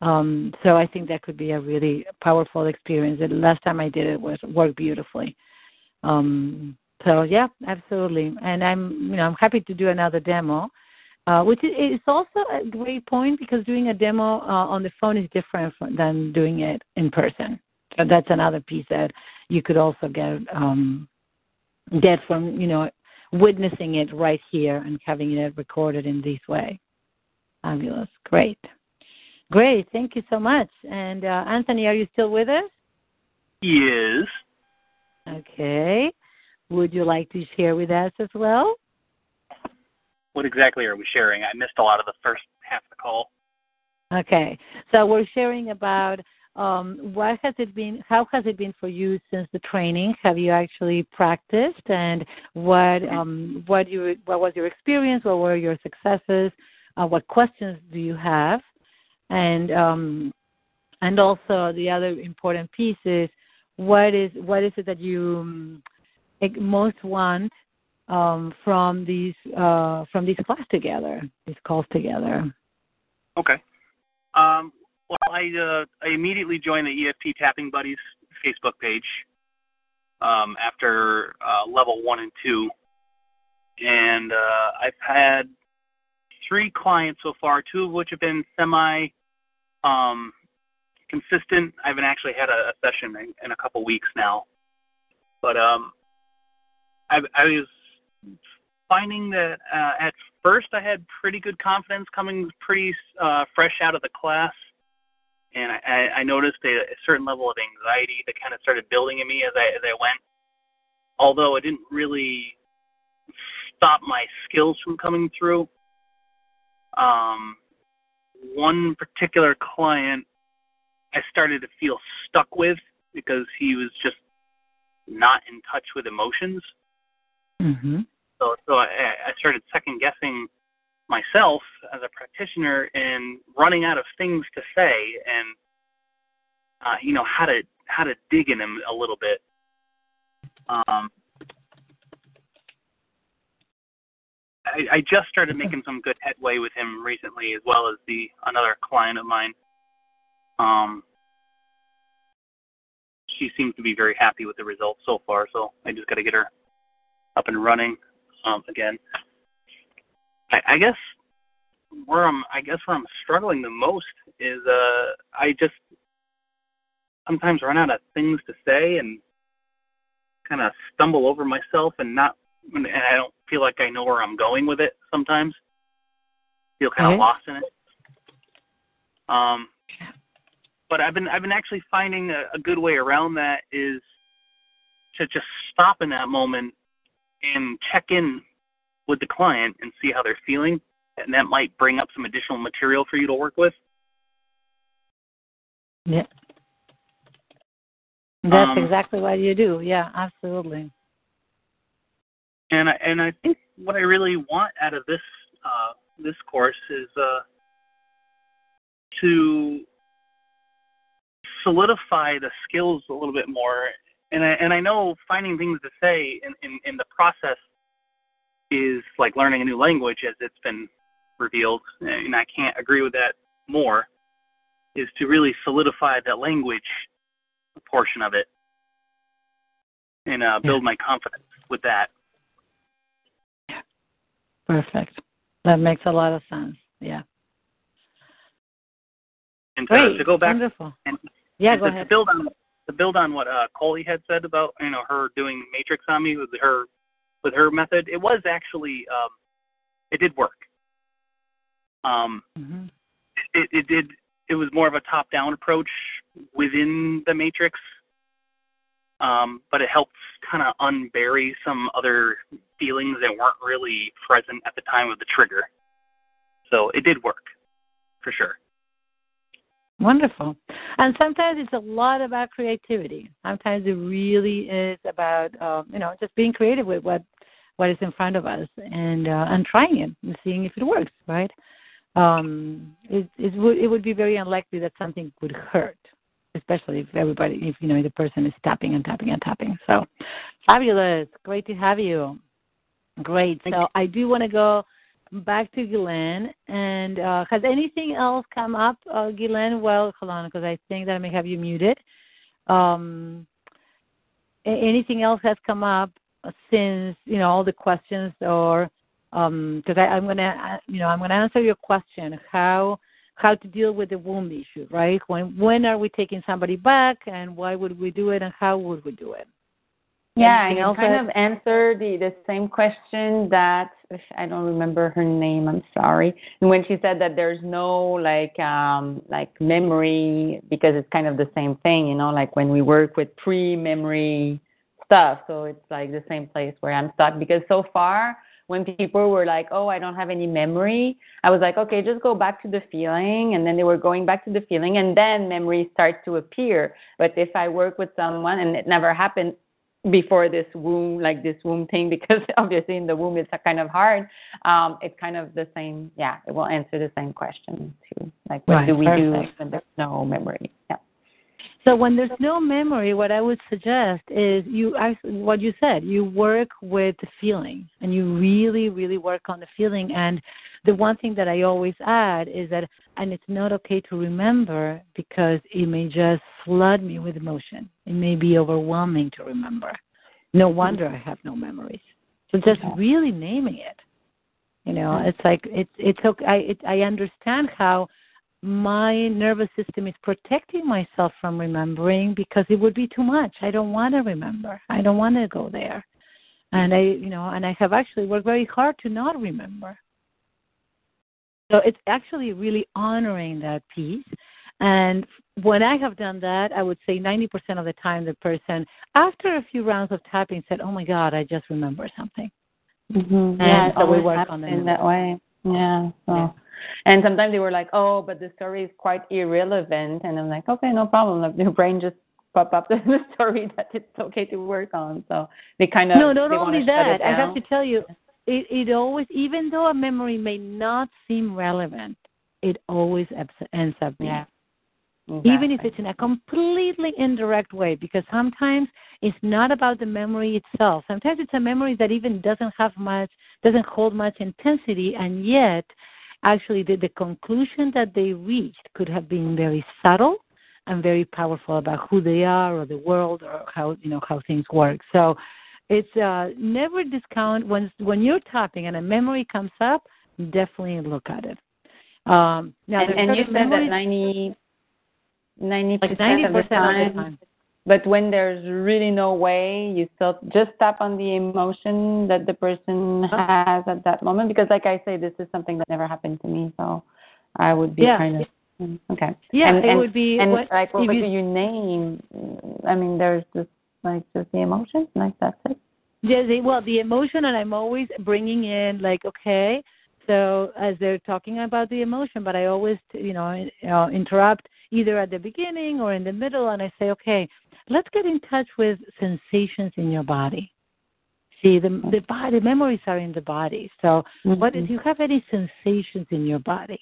um, so I think that could be a really powerful experience. The last time I did it was worked beautifully. Um, so yeah, absolutely. And I'm, you know, I'm happy to do another demo. Uh, which is also a great point because doing a demo uh, on the phone is different than doing it in person. So that's another piece that you could also get um, get from you know witnessing it right here and having it recorded in this way. Fabulous, great, great. Thank you so much. And uh, Anthony, are you still with us? Yes. Okay. Would you like to share with us as well? What exactly are we sharing? I missed a lot of the first half of the call. Okay. So we're sharing about um, what has it been? How has it been for you since the training? Have you actually practiced, and what um, what you what was your experience? What were your successes? uh, what questions do you have, and um, and also the other important piece is what is what is it that you um, most want um, from these uh, from these class together, these calls together. Okay. Well, I uh, I immediately joined the EFT Tapping Buddies Facebook page um, after uh, level one and two, and uh, I've had three clients so far, two of which have been semi um, consistent. I haven't actually had a, a session in, in a couple weeks now, but um, I, I was finding that uh, at first I had pretty good confidence coming pretty uh, fresh out of the class, and I, I noticed a, a certain level of anxiety that kind of started building in me as I as I went. Although it didn't really stop my skills from coming through. Um, one particular client I started to feel stuck with because he was just not in touch with emotions. Mm-hmm. So, so I, I started second guessing myself as a practitioner in running out of things to say and uh, you know how to how to dig in him a little bit. Um, I, I just started making some good headway with him recently, as well as the another client of mine. Um, she seems to be very happy with the results so far, so I just got to get her up and running um, again. I, I guess where I'm, I guess where I'm struggling the most is uh, I just sometimes run out of things to say and kind of stumble over myself and not, and I don't feel like I know where I'm going with it sometimes. Feel kind of lost in it. Um, but I've been I've been actually finding a, a good way around that is to just stop in that moment and check in with the client and see how they're feeling, and that might bring up some additional material for you to work with. Yeah. That's Um, exactly what you do. Yeah, absolutely. And I, and I think what I really want out of this uh, this course is uh, to solidify the skills a little bit more. And I, and I know finding things to say in, in, in the process is like learning a new language, as it's been revealed, and I can't agree with that more. Is to really solidify that language portion of it and uh, build my confidence with that. Perfect. That makes a lot of sense. Yeah. And to, Great. to go back Wonderful. and Yeah, and go to, ahead. to build on to build on what uh, Coley had said about you know her doing matrix on me with her with her method, it was actually um, it did work. Um, hmm it, it did. It was more of a top-down approach within the matrix, um, but it helped kind of unbury some other feelings that weren't really present at the time of the trigger. So it did work, for sure. Wonderful. And sometimes it's a lot about creativity. Sometimes it really is about um, you know just being creative with what what is in front of us and uh, and trying it and seeing if it works. Right. Um, it it would it would be very unlikely that something would hurt, especially if everybody if you know the person is tapping and tapping and tapping. So fabulous. Great to have you. Great. so I do want to go back to Glenn. And uh, has anything else come up, uh, Glenn? Well, hold on, because I think that I may have you muted. Um, anything else has come up since you know all the questions, or because I I'm gonna you know I'm gonna answer your question how how to deal with the womb issue, right? When when are we taking somebody back, and why would we do it, and how would we do it? Yeah, Anything you kind that- of answered the the same question that I don't remember her name. I'm sorry. And when she said that there's no like um like memory because it's kind of the same thing, you know, like when we work with pre-memory stuff. So it's like the same place where I'm stuck because so far when people were like, "Oh, I don't have any memory," I was like, "Okay, just go back to the feeling," and then they were going back to the feeling, and then memories start to appear. But if I work with someone and it never happened before this womb, like this womb thing, because obviously in the womb it's kind of hard. Um, it's kind of the same. Yeah, it will answer the same question too. Like, what Right, do we do when there's no memory? Yeah. So when there's no memory, what I would suggest is you what you said. You work with the feeling, and you really, really work on the feeling. And the one thing that I always add is that, and it's not okay to remember because it may just flood me with emotion. It may be overwhelming to remember. No wonder I have no memories. So just really naming it. You know, it's like it's it's okay. I it, I understand how my nervous system is protecting myself from remembering because it would be too much. I don't want to remember. I don't want to go there. And I, you know, and I have actually worked very hard to not remember. So it's actually really honoring that piece. And when I have done that, I would say 90% of the time the person, after a few rounds of tapping, said, "Oh my God, I just remember something." Mm-hmm. And Yeah, so we work on that way. Yeah. So. Yeah. And sometimes they were like, "Oh, but the story is quite irrelevant," and I'm like, "Okay, no problem." Like your brain just pop up the story that it's okay to work on. So they kind of no, not only that. I have to tell you, it, it always, even though a memory may not seem relevant, it always ends up being. Yeah. Even if it's in a completely indirect way, because sometimes it's not about the memory itself. Sometimes it's a memory that even doesn't have much, doesn't hold much intensity, and yet, actually, the, the conclusion that they reached could have been very subtle and very powerful about who they are or the world or how you know how things work. So, it's uh, never discount when when you're tapping and a memory comes up. Definitely look at it. Um, now, and, and you said that 90 90 like percent of the time, of the time. But when there's really no way, you still just tap on the emotion that the person has at that moment. Because, like I say, this is something that never happened to me, so I would be Yeah. kind of mm, okay. Yeah, and, it and, would be and what like what do you you name? I mean, there's just like just the emotion, like that's it. Yeah, they, well, the emotion, and I'm always bringing in like, okay, so as they're talking about the emotion, but I always, you know, uh, interrupt either at the beginning or in the middle, and I say, okay, let's get in touch with sensations in your body. See, the the body memories are in the body. So, what if Mhm. you have any sensations in your body?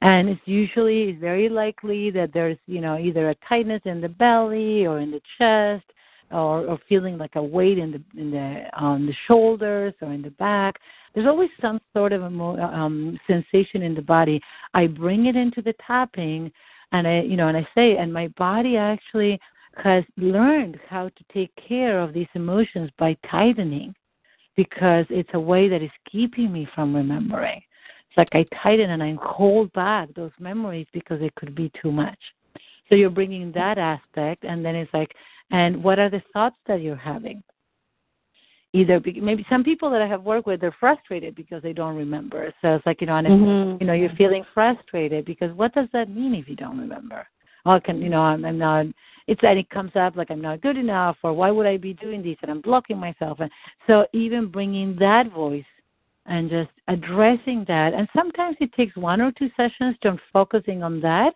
And it's usually it's very likely that there's, you know, either a tightness in the belly or in the chest or, or feeling like a weight in the in the on the shoulders or in the back. There's always some sort of emo- um, sensation in the body. I bring it into the tapping, and I, you know, and I say, and my body actually has learned how to take care of these emotions by tightening, because it's a way that is keeping me from remembering. It's like I tighten and I hold back those memories because it could be too much. So you're bringing that aspect, and then it's like, and what are the thoughts that you're having? Either be, maybe some people that I have worked with, they're frustrated because they don't remember. So it's like you know, and Mhm. you know, you're feeling frustrated because what does that mean if you don't remember? Oh, I can you know, I'm, I'm not. It's that it comes up like I'm not good enough, or why would I be doing this? And I'm blocking myself. And so even bringing that voice and just addressing that, and sometimes it takes one or two sessions to focusing on that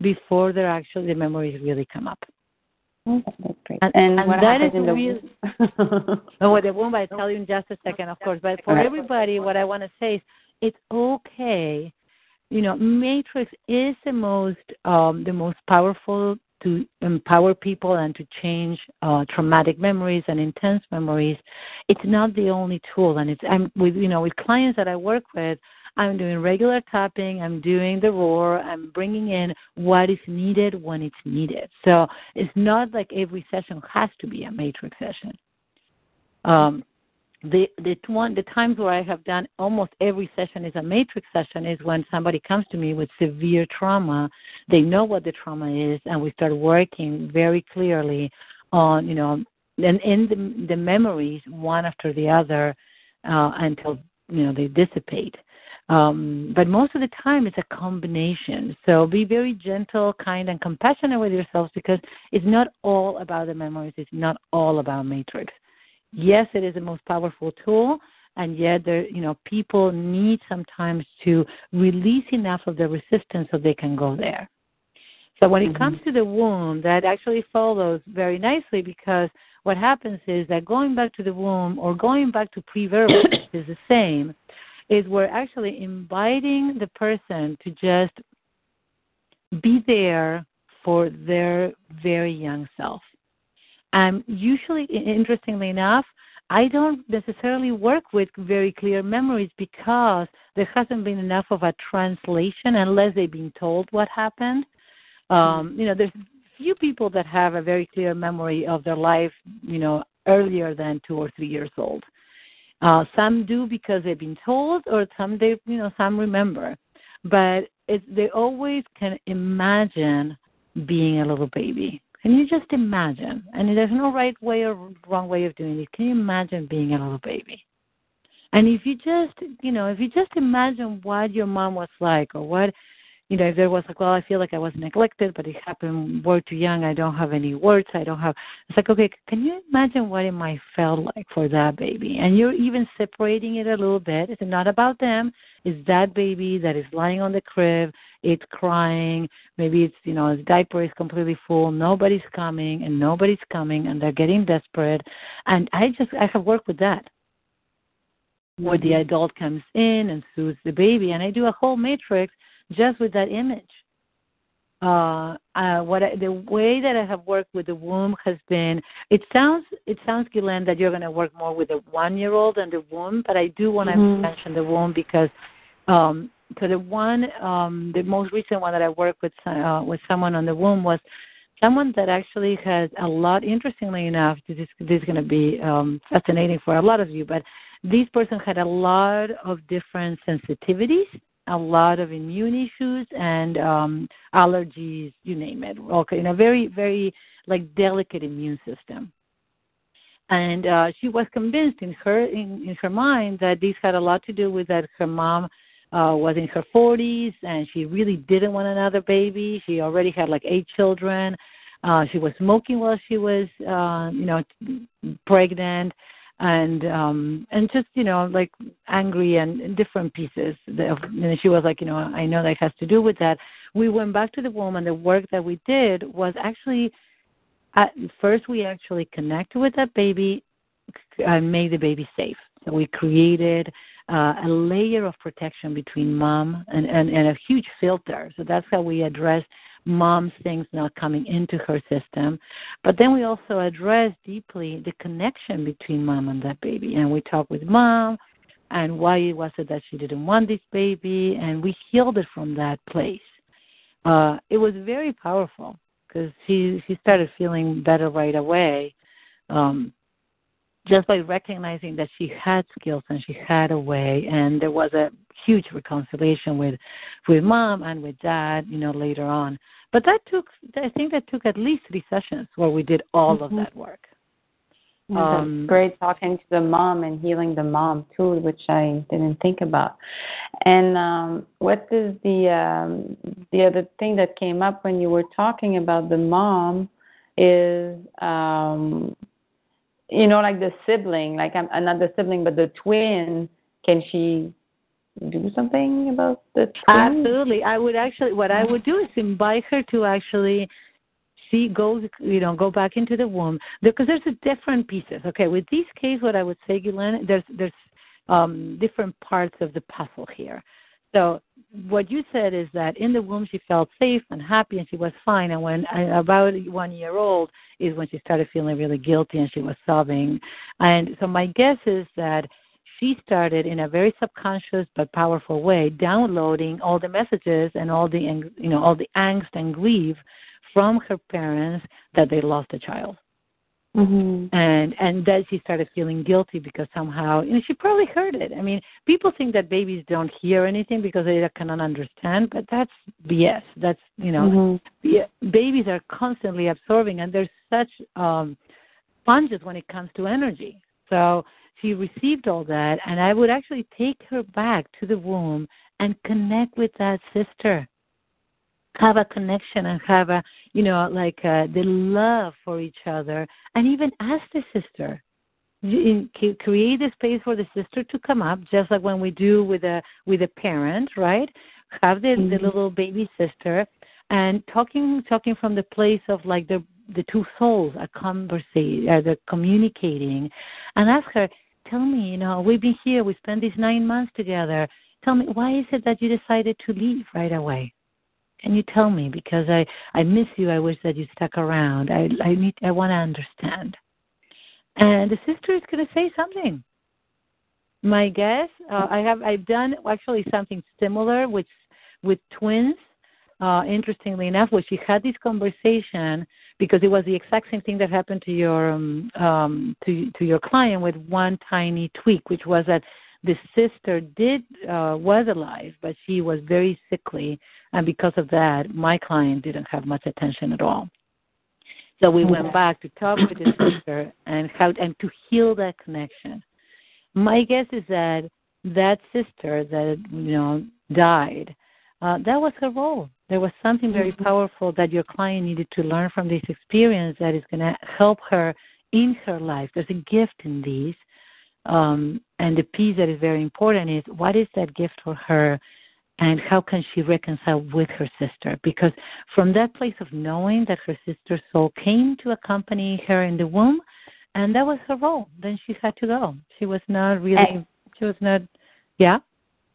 before they're actually the memories really come up. Oh, great. And- And, and what that is the womb? Oh, the womb, I'll tell you in just a second, of course. But for everybody, what I want to say is it's okay. You know, Matrix is the most um, the most powerful to empower people and to change uh, traumatic memories and intense memories. It's not the only tool, and it's I'm with you know with clients that I work with. I'm doing regular tapping. I'm doing the roar. I'm bringing in what is needed when it's needed. So it's not like every session has to be a matrix session. Um, the the one the times where I have done almost every session is a matrix session is when somebody comes to me with severe trauma. They know what the trauma is, and we start working very clearly on you know and in the the memories one after the other uh, until you know they dissipate. Um, but most of the time it's a combination. So be very gentle, kind, and compassionate with yourselves because it's not all about the memories. It's not all about matrix yes, it is the most powerful tool, and yet there, you know, people need sometimes to release enough of the resistance so they can go there. So when it Mhm. comes to the womb, that actually follows very nicely because what happens is that going back to the womb or going back to pre-verbal is the same. Is we're actually inviting the person to just be there for their very young self. And usually, interestingly enough, I don't necessarily work with very clear memories because there hasn't been enough of a translation unless they've been told what happened. Um, you know, there's few people that have a very clear memory of their life, you know, earlier than two or three years old. Uh, some do because they've been told, or some they, you know, some remember. But it, they always can imagine being a little baby. Can you just imagine? And there's no right way or wrong way of doing it. Can you imagine being a little baby? And if you just, you know, if you just imagine what your mom was like or what, you know, if there was like, well, I feel like I was neglected, but it happened, we're too young, I don't have any words, I don't have, it's like, okay, can you imagine what it might felt like for that baby? And you're even separating it a little bit. It's not about them. It's that baby that is lying on the crib, it's crying, maybe it's, you know, his diaper is completely full, nobody's coming, and nobody's coming, and they're getting desperate. And I just, I have worked with that where the mm-hmm. adult comes in and soothes the baby. And I do a whole matrix just with that image. Uh, uh, what I, the way that I have worked with the womb has been. It sounds it sounds, Ghislaine, that you're going to work more with the one year old and the womb, but I do want to Mhm. mention the womb because um, so the one um, the most recent one that I worked with uh, with someone on the womb was someone that actually has a lot. Interestingly enough, this is this is going to be um, fascinating for a lot of you, but this person had a lot of different sensitivities a lot of immune issues and um allergies you name it. Okay in a very very like delicate immune system. And uh she was convinced in her in, in her mind that this had a lot to do with that her mom uh was in her 40s and she really didn't want another baby. She already had like eight children. Uh she was smoking while she was uh you know pregnant and um and just you know like angry and different pieces and she was like you know i know that has to do with that. We went back to the womb and the work that we did was actually at first we actually connected with that baby and made the baby safe. So we created uh, a layer of protection between mom and, and and a huge filter so that's how we address mom's things not coming into her system. But then we also address deeply the connection between mom and that baby. And we talk with mom and why was it that she didn't want this baby, and we healed it from that place. Uh, it was very powerful because she she started feeling better right away, um, just by recognizing that she had skills and she had a way, and there was a huge reconciliation with with mom and with dad, you know, later on. But that took, I think that took at least three sessions where we did all Mhm. of that work. Um, great talking to the mom and healing the mom too, which I didn't think about. And um, what is the um, the other thing that came up when you were talking about the mom is um, you know like the sibling, like I'm uh, not the sibling but the twin. Can she do something about the twin? Absolutely. I would actually, what I would do is invite her to actually see, go, you know, go back into the womb because there's a different pieces. Okay, with this case, what I would say, Guylaine, there's there's um, different parts of the puzzle here. So what you said is that in the womb she felt safe and happy and she was fine, and when about one year old is when she started feeling really guilty and she was sobbing. And so my guess is that she started in a very subconscious but powerful way downloading all the messages and all the you know all the angst and grief from her parents that they lost a child Mm-hmm. and and then she started feeling guilty because somehow you know she probably heard it. I mean people think that babies don't hear anything because they cannot understand but that's bs that's you know Mhm. babies are constantly absorbing and they're such um sponges when it comes to energy. So she received all that and i would actually take her back to the womb and connect with that sister have a connection and have a you know like uh, the love for each other and even ask the sister in, create a space for the sister to come up just like when we do with a with a parent right have the, the Mhm. little baby sister and talking talking from the place of like the the two souls are conversing, uh, they're communicating, and ask her, tell me, you know, we've been here, we spent these nine months together. Tell me, why is it that you decided to leave right away? Can you tell me? Because I I miss you. I wish that you stuck around. I I need I want to understand. And the sister is going to say something. My guess, uh, I have I've done actually something similar with with twins. Uh, interestingly enough, where she had this conversation because it was the exact same thing that happened to your um, um, to to your client with one tiny tweak, which was that the sister did uh, was alive, but she was very sickly, and because of that, my client didn't have much attention at all. So we went back to talk with the sister and how and to heal that connection. My guess is that that sister that you know died, uh, that was her role. There was something very powerful that your client needed to learn from this experience that is going to help her in her life. There's a gift in these, um, and the piece that is very important is what is that gift for her and how can she reconcile with her sister? Because from that place of knowing that her sister's soul came to accompany her in the womb, and that was her role, then she had to go. She was not really, she was not, yeah.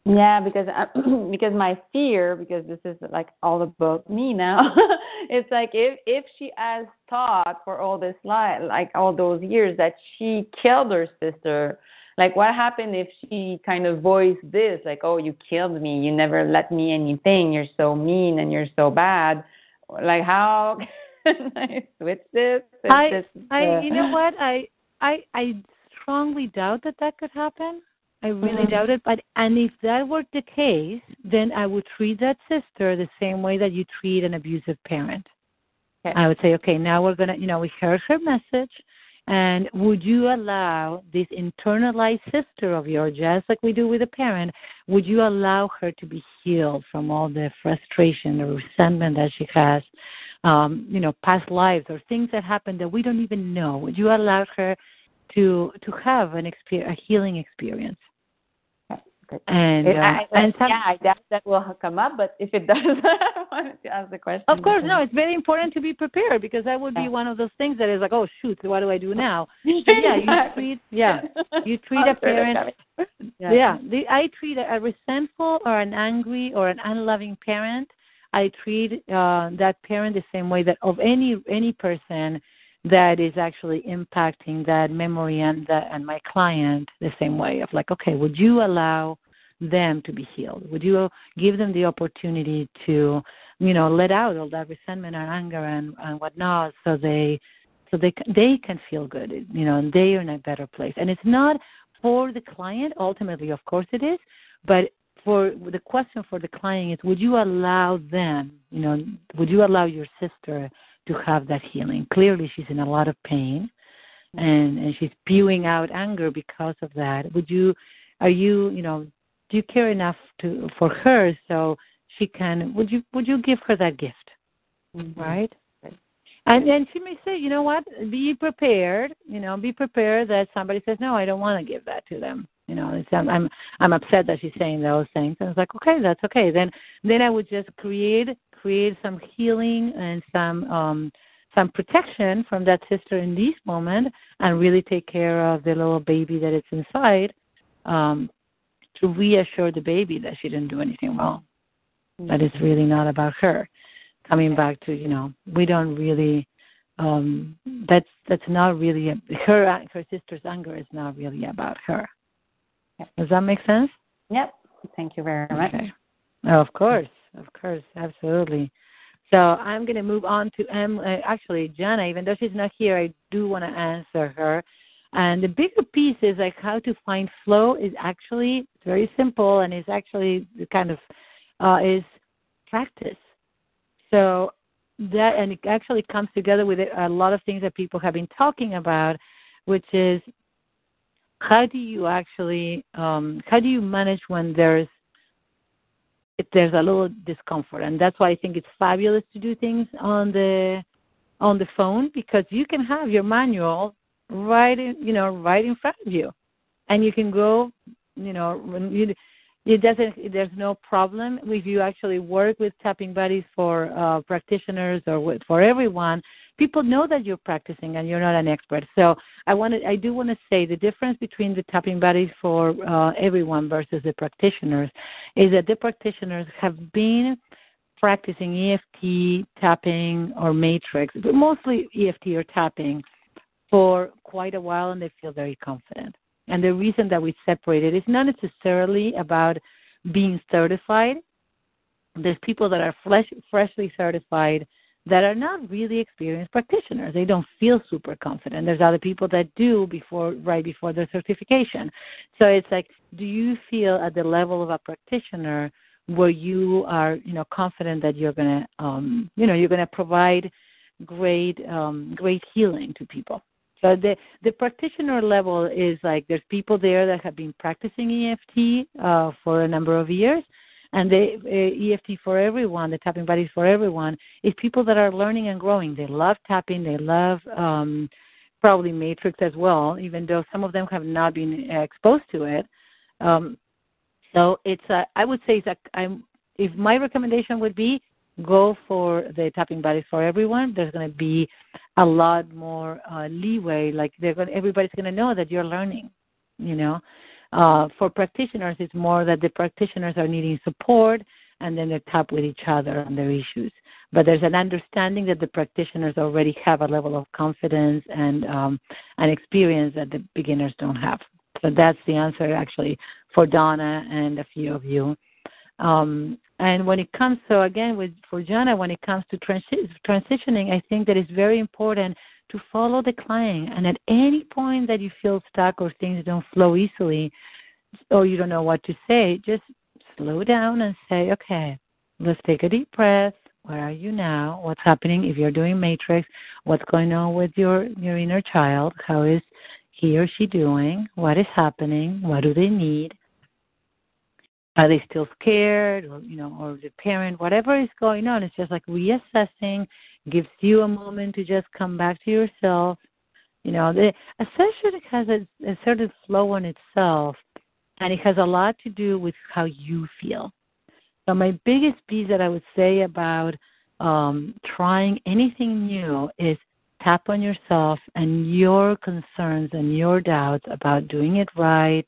Yeah, because I, because my fear, because this is like all about me now. it's like if if she has thought for all this life, like all those years, that she killed her sister. Like, what happened if she kind of voiced this, like, "Oh, you killed me. You never let me anything. You're so mean and you're so bad." Like, how can I switch this? It's I, just, I, uh, you know what? I, I, I strongly doubt that that could happen. I really Mhm. doubt it. But and if that were the case, then I would treat that sister the same way that you treat an abusive parent. Okay. I would say, okay, now we're gonna, you know, we heard her message, and would you allow this internalized sister of yours, just like we do with a parent, would you allow her to be healed from all the frustration or resentment that she has, um, you know, past lives or things that happened that we don't even know? Would you allow her to to have an experience, a healing experience? And It- uh, I, and some, yeah, I doubt that will come up, but if it does, I wanted to ask the question. Of course, no. It's very important to be prepared because that would be Yeah. one of those things that is like, oh shoot, what do I do now? But yeah, you treat yeah, you treat a throw that parent. coming. Yeah, the, I treat a, a resentful or an angry or an unloving parent. I treat uh, that parent the same way that of any any person that is actually impacting that memory and that and my client the same way of like, okay, would you allow them to be healed? Would you give them the opportunity to, you know, let out all that resentment and anger and, and whatnot, so they, so they they can feel good, you know, and they are in a better place. And it's not for the client ultimately, of course it is, but for the question for the client is, would you allow them, you know, would you allow your sister to have that healing? Clearly, she's in a lot of pain, mm-hmm. and and she's spewing out anger because of that. Would you, are you, you know, do you care enough to for her so she can? Would you would you give her that gift, mm-hmm. right? And then she may say, you know what, be prepared. You know, be prepared that somebody says, no, I don't want to give that to them. You know, it's, I'm I'm I'm upset that she's saying those things. And it's like, okay, that's okay. Then then I would just create create some healing and some um some protection from that sister in this moment and really take care of the little baby that is inside um to reassure the baby that she didn't do anything wrong. That it's really not about her. Coming back to you know we don't really um that's that's not really her her sister's anger is not really about her. Does that make sense? Yep. Thank you very much. okay. Of course of course absolutely so i'm going to move on to em uh, actually jana even though she's not here i do want to answer her and the bigger piece is like how to find flow is actually very simple and is actually kind of uh, is practice. So that and it actually comes together with a lot of things that people have been talking about, which is how do you actually um, how do you manage when there's if there's a little discomfort, and that's why I think it's fabulous to do things on the on the phone because you can have your manual right in you know right in front of you, and you can go you know you it doesn't there's no problem if you actually work with tapping buddies for uh, practitioners or with, for everyone people know that you're practicing and you're not an expert. So I wanted, I do want to say the difference between the tapping buddies for uh, everyone versus the practitioners is that the practitioners have been practicing EFT tapping or matrix, but mostly EFT or tapping for quite a while and they feel very confident. And the reason that we separate it is not necessarily about being certified. There's people that are flesh, freshly certified that are not really experienced practitioners. They don't feel super confident. There's other people that do before right before their certification. So it's like, do you feel at the level of a practitioner where you are, you know, confident that you're gonna um you know, you're gonna provide great um great healing to people. So the the practitioner level is like there's people there that have been practicing EFT uh, for a number of years, and the uh, EFT for everyone, the tapping buddies for everyone, is people that are learning and growing. They love tapping. They love um, probably Matrix as well, even though some of them have not been exposed to it. Um, so it's a, I would say it's I'm if my recommendation would be go for the tapping buddies for everyone. There's going to be a lot more uh, leeway. Like they're going, everybody's going to know that you're learning. You know, uh, for practitioners, it's more that the practitioners are needing support, and then they tap with each other on their issues. But there's an understanding that the practitioners already have a level of confidence and um, an experience that the beginners don't have. So that's the answer actually for Donna and a few of you. Um, and when it comes, so again, with for Jana, when it comes to transi- transitioning, I think that it's very important to follow the client. And at any point that you feel stuck or things don't flow easily, or you don't know what to say, just slow down and say, okay, let's take a deep breath. Where are you now? What's happening? If you're doing matrix, what's going on with your your inner child? How is he or she doing? What is happening? What do they need? Are they still scared or you know or the parent whatever is going on it's just like reassessing gives you a moment to just come back to yourself. You know the a session has a, a certain flow on itself and it has a lot to do with how you feel. So my biggest piece that i would say about um, trying anything new is tap on yourself and your concerns and your doubts about doing it right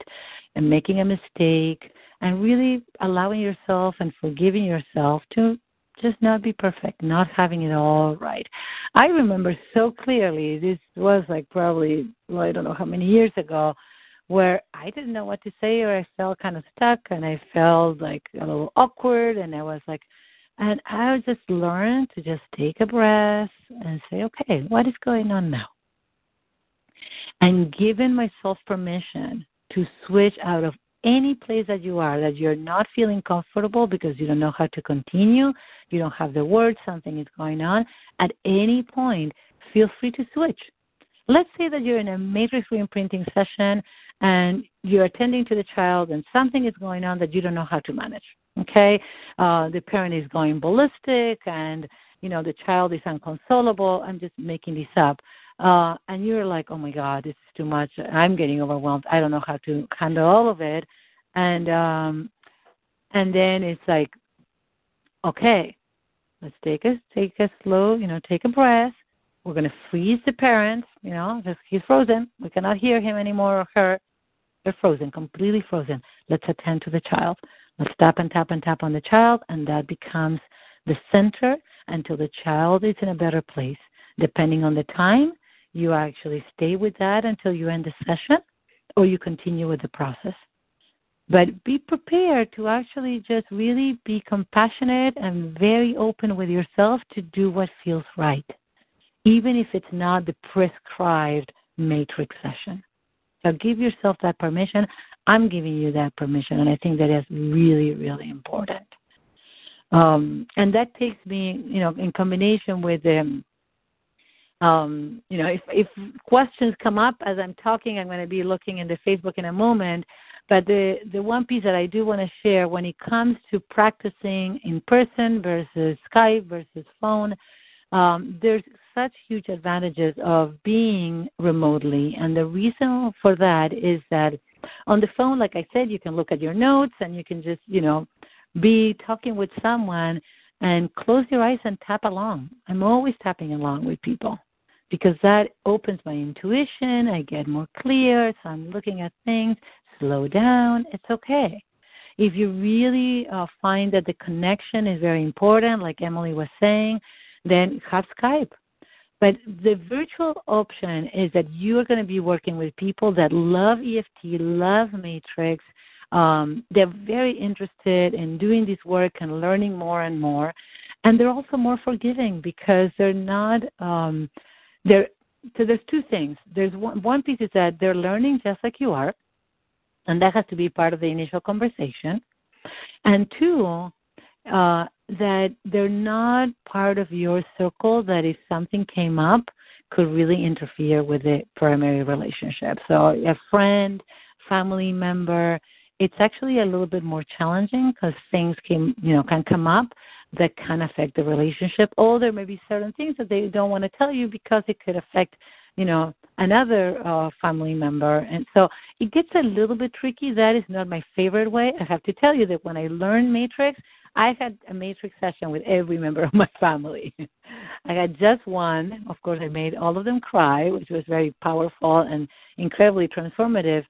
and making a mistake and really allowing yourself and forgiving yourself to just not be perfect, not having it all right. I remember so clearly, this was like probably, well, I don't know how many years ago, where I didn't know what to say or I felt kind of stuck and I felt like a little awkward and I was like, and I just learned to just take a breath and say, okay, what is going on now? And giving myself permission to switch out of any place that you are that you're not feeling comfortable because you don't know how to continue, you don't have the words, something is going on, at any point, feel free to switch. Let's say that you're in a matrix reimprinting session and you're attending to the child and something is going on that you don't know how to manage. Okay? Uh, the parent is going ballistic and you know the child is unconsolable. I'm just making this up uh, and you're like, oh my God, this is too much. I'm getting overwhelmed. I don't know how to handle all of it. And um, and then it's like, okay, let's take a take a slow, you know, take a breath. We're gonna freeze the parents, you know, just he's frozen. We cannot hear him anymore or her. They're frozen, completely frozen. Let's attend to the child. Let's tap and tap and tap on the child, and that becomes the center until the child is in a better place. Depending on the time, you actually stay with that until you end the session or you continue with the process. But be prepared to actually just really be compassionate and very open with yourself to do what feels right, even if it's not the prescribed matrix session. So give yourself that permission. I'm giving you that permission, and I think that is really, really important. Um, and that takes me, you know, in combination with um, um, you know, if, if questions come up as I'm talking, I'm going to be looking into Facebook in a moment. But the, the one piece that I do want to share when it comes to practicing in person versus Skype versus phone, um, there's such huge advantages of being remotely. And the reason for that is that on the phone, like I said, you can look at your notes and you can just, you know, be talking with someone and close your eyes and tap along. I'm always tapping along with people because that opens my intuition. I get more clear, so I'm looking at things. Slow down. It's okay. If you really uh, find that the connection is very important, like Emily was saying, then have Skype. But the virtual option is that you are going to be working with people that love EFT, love Matrix. Um, they're very interested in doing this work and learning more and more. And they're also more forgiving because they're not, um, they're, so there's two things. There's one, one piece is that they're learning just like you are, and that has to be part of the initial conversation. And two, uh, that they're not part of your circle that if something came up could really interfere with the primary relationship. So a friend, family member, it's actually a little bit more challenging because things can you know can come up that can affect the relationship or there may be certain things that they don't want to tell you because it could affect you know another uh, family member and so it gets a little bit tricky that is not my favorite way i have to tell you that when i learned matrix I had a matrix session with every member of my family. I had just one. Of course, I made all of them cry, which was very powerful and incredibly transformative.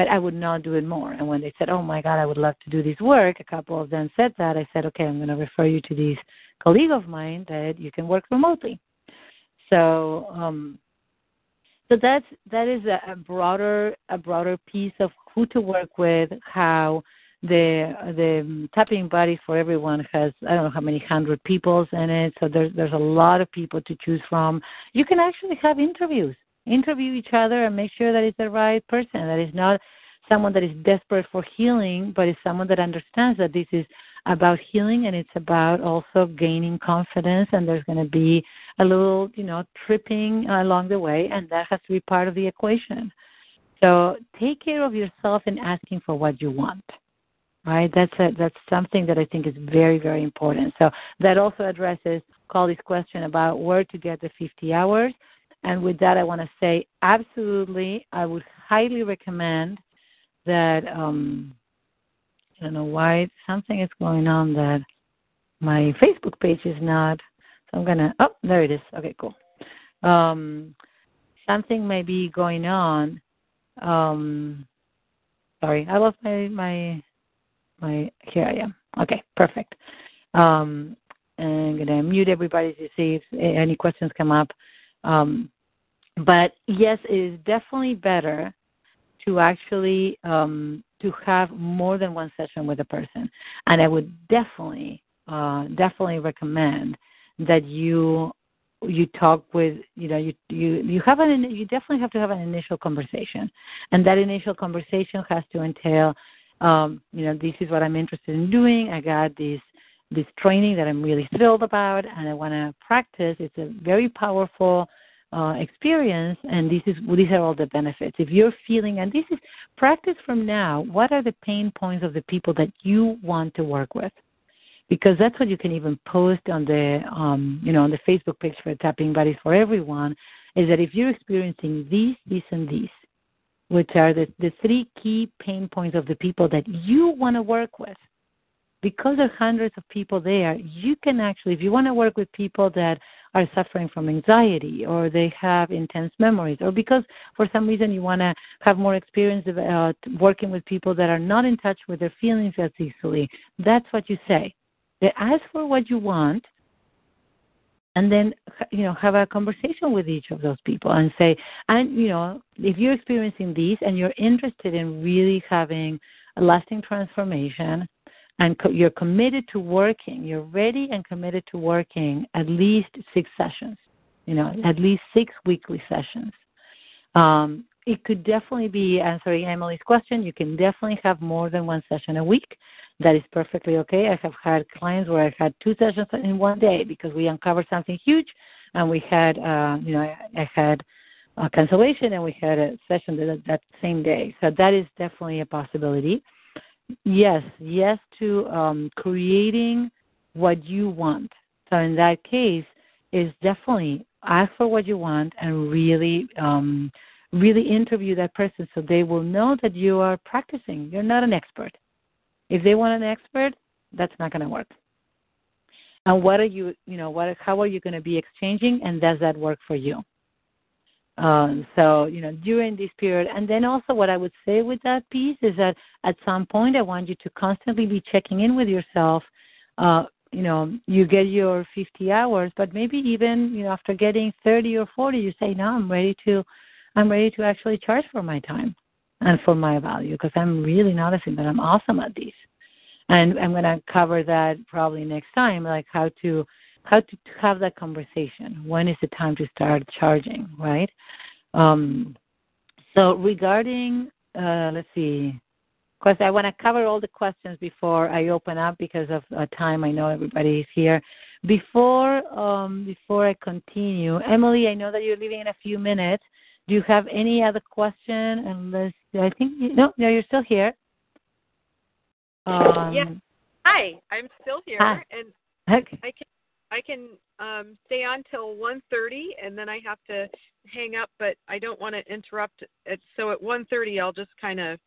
But I would not do it more. And when they said, "Oh my God, I would love to do this work," a couple of them said that. I said, "Okay, I'm going to refer you to this colleague of mine that you can work remotely." So, um, so that's that is a, a broader a broader piece of who to work with, how the the tapping buddy for everyone has I don't know how many hundred peoples in it, so there's there's a lot of people to choose from. You can actually have interviews, interview each other, and make sure that it's the right person. That is not someone that is desperate for healing, but is someone that understands that this is about healing and it's about also gaining confidence. And there's going to be a little, you know, tripping along the way, and that has to be part of the equation. So take care of yourself in asking for what you want right? That's a, that's something that I think is very very important. So that also addresses Collie's question about where to get the 50 hours. And with that, I want to say absolutely, I would highly recommend that. Um, I don't know why something is going on that my Facebook page is not. So I'm gonna. Oh, there it is. Okay, cool. Um, something may be going on. Um, sorry, I lost my my my here I am. Okay, perfect. Um, I'm gonna mute everybody to see if any questions come up. Um, but yes, it is definitely better to actually um, to have more than one session with a person, and I would definitely uh, definitely recommend that you you talk with you know you you you have an you definitely have to have an initial conversation and that initial conversation has to entail um, you know, this is what I'm interested in doing. I got this this training that I'm really thrilled about, and I want to practice. It's a very powerful uh, experience, and this is these are all the benefits. If you're feeling, and this is practice from now. What are the pain points of the people that you want to work with? Because that's what you can even post on the, um, you know, on the Facebook page for Tapping Buddies for Everyone. Is that if you're experiencing these, this, and these, which are the, the three key pain points of the people that you want to work with. Because there are hundreds of people there, you can actually, if you want to work with people that are suffering from anxiety or they have intense memories, or because for some reason you want to have more experience of uh, working with people that are not in touch with their feelings as easily, that's what you say. They ask for what you want, and then you know have a conversation with each of those people and say and you know if you're experiencing these and you're interested in really having a lasting transformation and co- you're committed to working you're ready and committed to working at least six sessions you know at least six weekly sessions um, it could definitely be answering emily's question you can definitely have more than one session a week that is perfectly okay. I have had clients where I had two sessions in one day because we uncovered something huge, and we had, uh, you know, I, I had a cancellation and we had a session that, that same day. So that is definitely a possibility. Yes, yes to um, creating what you want. So in that case, is definitely ask for what you want and really, um, really interview that person so they will know that you are practicing. You're not an expert if they want an expert, that's not going to work. and what are you you know what how are you going to be exchanging and does that work for you um, so you know during this period and then also what i would say with that piece is that at some point i want you to constantly be checking in with yourself. Uh, you know you get your 50 hours but maybe even you know after getting 30 or 40 you say no i'm ready to i'm ready to actually charge for my time and for my value because i'm really noticing that i'm awesome at these and I'm going to cover that probably next time, like how to how to, have that conversation. When is the time to start charging, right? Um, so regarding, uh, let's see, because I want to cover all the questions before I open up because of uh, time. I know everybody is here. Before um, before I continue, Emily, I know that you're leaving in a few minutes. Do you have any other question? Unless I think you, no, no, you're still here. Um, yeah. Hi, I'm still here, hi. and Okay. I can I can um, stay on till 1:30, and then I have to hang up. But I don't want to interrupt. It, so at 1:30, I'll just kind of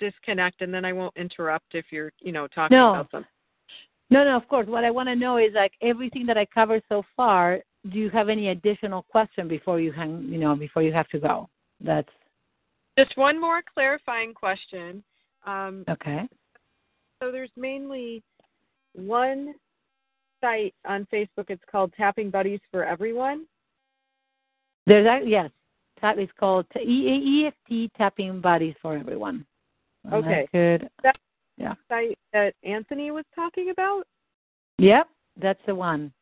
disconnect, and then I won't interrupt if you're you know talking No. about something. No, no, of course. What I want to know is like everything that I covered so far. Do you have any additional question before you hang, you know, before you have to go? That's Just one more clarifying question. Um, okay. so there's mainly one site on Facebook. It's called Tapping Buddies for Everyone. There's that. Yes, that is called E- EFT tapping buddies for everyone. Okay. could. That Yeah. site that Anthony was talking about. Yep, that's the one.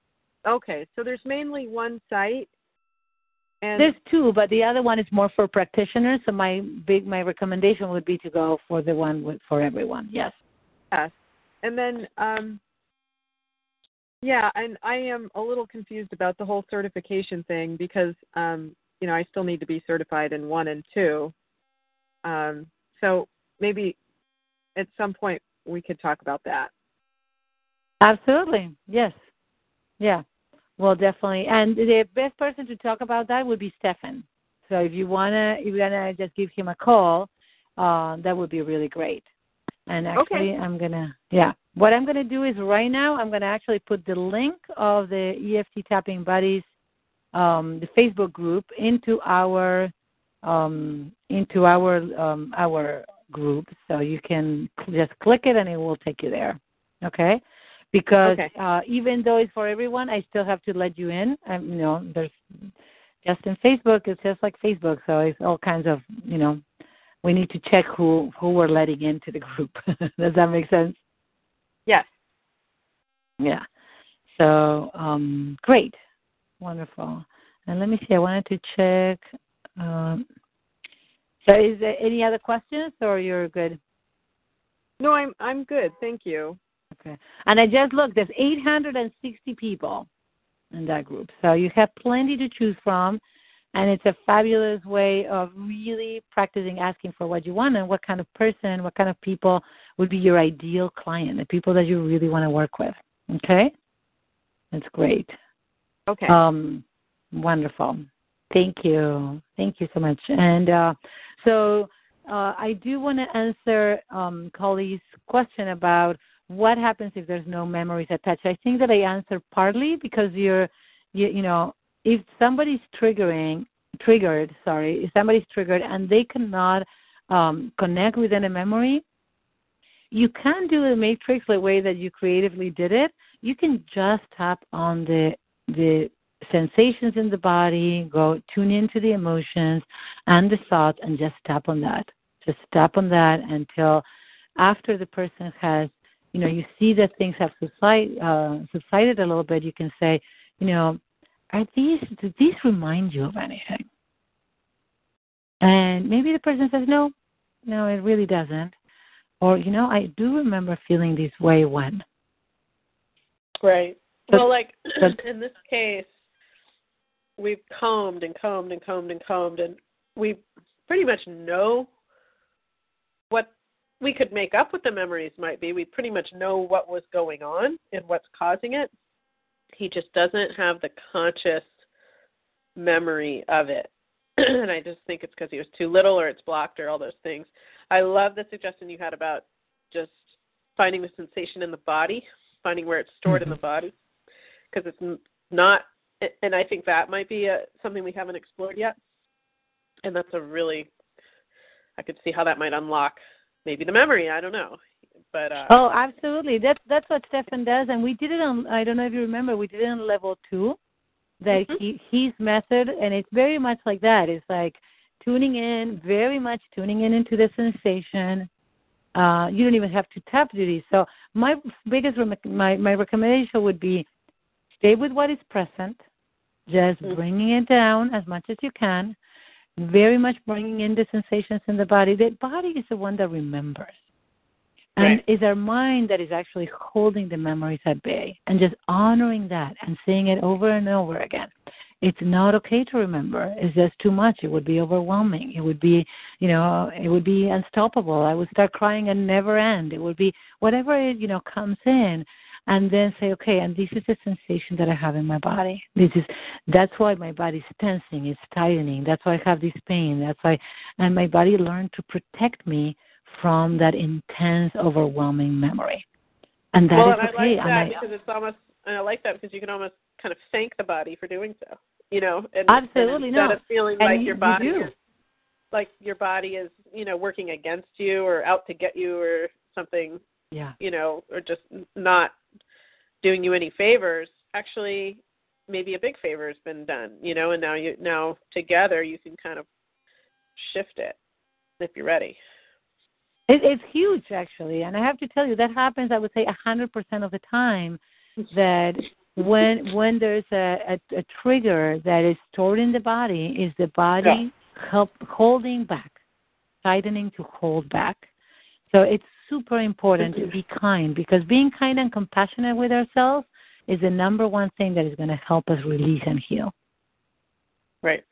Okay, so there's mainly one site. And There's two, but the other one is more for practitioners. So my big my recommendation would be to go for the one with, for everyone. Yes. Yes. And then, um, yeah, and I am a little confused about the whole certification thing because, um, you know, I still need to be certified in one and two. Um, so maybe at some point we could talk about that. Absolutely. Yes. Yeah. Well, definitely. And the best person to talk about that would be Stefan. So if you wanna, if you wanna just give him a call, uh, that would be really great. And actually, Okay. I'm gonna, yeah. What I'm gonna do is right now, I'm gonna actually put the link of the EFT Tapping Buddies, um, the Facebook group into our, um, into our, um, our group. So you can just click it and it will take you there. Okay because Okay. uh, even though it's for everyone, I still have to let you in. Um, you know, there's just in Facebook. It's just like Facebook, so it's all kinds of you know. We need to check who who we're letting into the group. Does that make sense? Yes. Yeah. So um, great, wonderful. And let me see. I wanted to check. Um, so, is there any other questions, or you're good? No, I'm I'm good. Thank you. Okay. And I just looked, there's 860 people in that group. So you have plenty to choose from. And it's a fabulous way of really practicing asking for what you want and what kind of person, what kind of people would be your ideal client, the people that you really want to work with. Okay? That's great. Okay. Um, wonderful. Thank you. Thank you so much. And uh, so uh, I do want to answer um, Colley's question about what happens if there's no memories attached. I think that I answered partly because you're, you, you know, if somebody's triggering, triggered, sorry, if somebody's triggered and they cannot um, connect within a memory, you can do the matrix the way that you creatively did it. You can just tap on the the sensations in the body, go tune into the emotions and the thoughts, and just tap on that. Just tap on that until after the person has, you know, you see that things have uh, subsided a little bit. You can say, you know, are these do these remind you of anything? And maybe the person says, no, no, it really doesn't. Or, you know, I do remember feeling this way when. Right. But- well, like but- in this case, we've combed and combed and combed and combed, and we pretty much know what we could make up what the memories might be. We pretty much know what was going on and what's causing it. He just doesn't have the conscious memory of it. and I just think it's because he was too little or it's blocked or all those things. I love the suggestion you had about just finding the sensation in the body, finding where it's stored in the mm-hmm. body. because it's not and I think that might be a, something we haven't explored yet. And that's a really I could see how that might unlock maybe the memory, I don't know. But uh Oh, absolutely. That's that's what Stefan does and we did it on I don't know if you remember, we did it on level 2 that mm-hmm. he his method and it's very much like that. It's like tuning in, very much tuning in into the sensation. Uh, you don't even have to tap duty. So my biggest my my recommendation would be stay with what is present, just mm-hmm. bringing it down as much as you can. Very much bringing in the sensations in the body. The body is the one that remembers. And right. it's our mind that is actually holding the memories at bay and just honoring that and saying it over and over again it's not okay to remember. It's just too much. It would be overwhelming. It would be, you know, it would be unstoppable. I would start crying and never end. It would be whatever it, you know, comes in and then say, okay, and this is the sensation that I have in my body. This is that's why my body's tensing, it's tightening. That's why I have this pain. That's why and my body learned to protect me from that intense, overwhelming memory. And that well, is and okay. I like that and I, because it's almost and I like that because you can almost kind of thank the body for doing so you know, and, absolutely and instead no. of feeling and like you, your body you is like your body is, you know, working against you or out to get you or something, yeah, you know, or just not doing you any favors. Actually, maybe a big favor has been done, you know, and now you now together you can kind of shift it if you're ready. It, it's huge, actually, and I have to tell you that happens. I would say a hundred percent of the time that when when there's a, a, a trigger that is stored in the body, is the body yeah. help holding back, tightening to hold back. So it's super important to be kind because being kind and compassionate with ourselves is the number one thing that is going to help us release and heal. Right.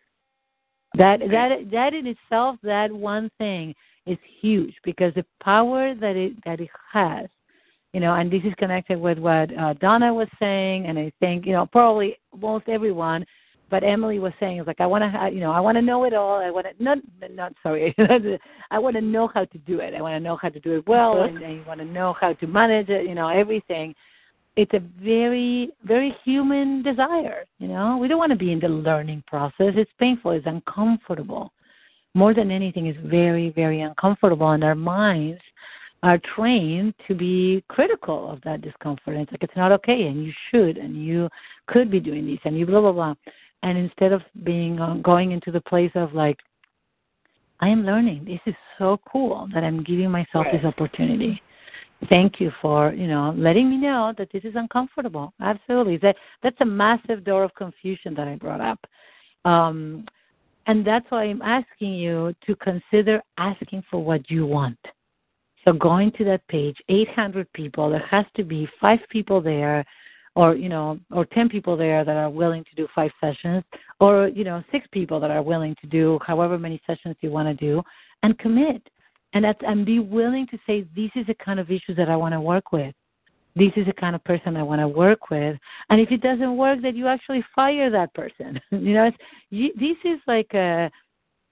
That that that in itself, that one thing is huge because the power that it that it has you know, and this is connected with what uh, Donna was saying, and I think you know probably most everyone. But Emily was saying is like I want to, you know, I want to know it all. I want to not, not sorry, I want to know how to do it. I want to know how to do it well, and, and you want to know how to manage it. You know, everything. It's a very, very human desire. You know, we don't want to be in the learning process. It's painful. It's uncomfortable. More than anything, it's very, very uncomfortable, and our minds are trained to be critical of that discomfort. And it's like it's not okay, and you should, and you could be doing this, and you blah blah blah. And instead of being uh, going into the place of like, I am learning. This is so cool that I'm giving myself right. this opportunity. Thank you for you know letting me know that this is uncomfortable. Absolutely, that that's a massive door of confusion that I brought up. Um, and that's why I'm asking you to consider asking for what you want so going to that page, 800 people, there has to be five people there, or you know, or 10 people there that are willing to do five sessions, or you know, six people that are willing to do however many sessions you want to do, and commit, and and be willing to say this is the kind of issues that I want to work with. This is the kind of person I want to work with, and if it doesn't work, that you actually fire that person. you know, it's, you, this is like a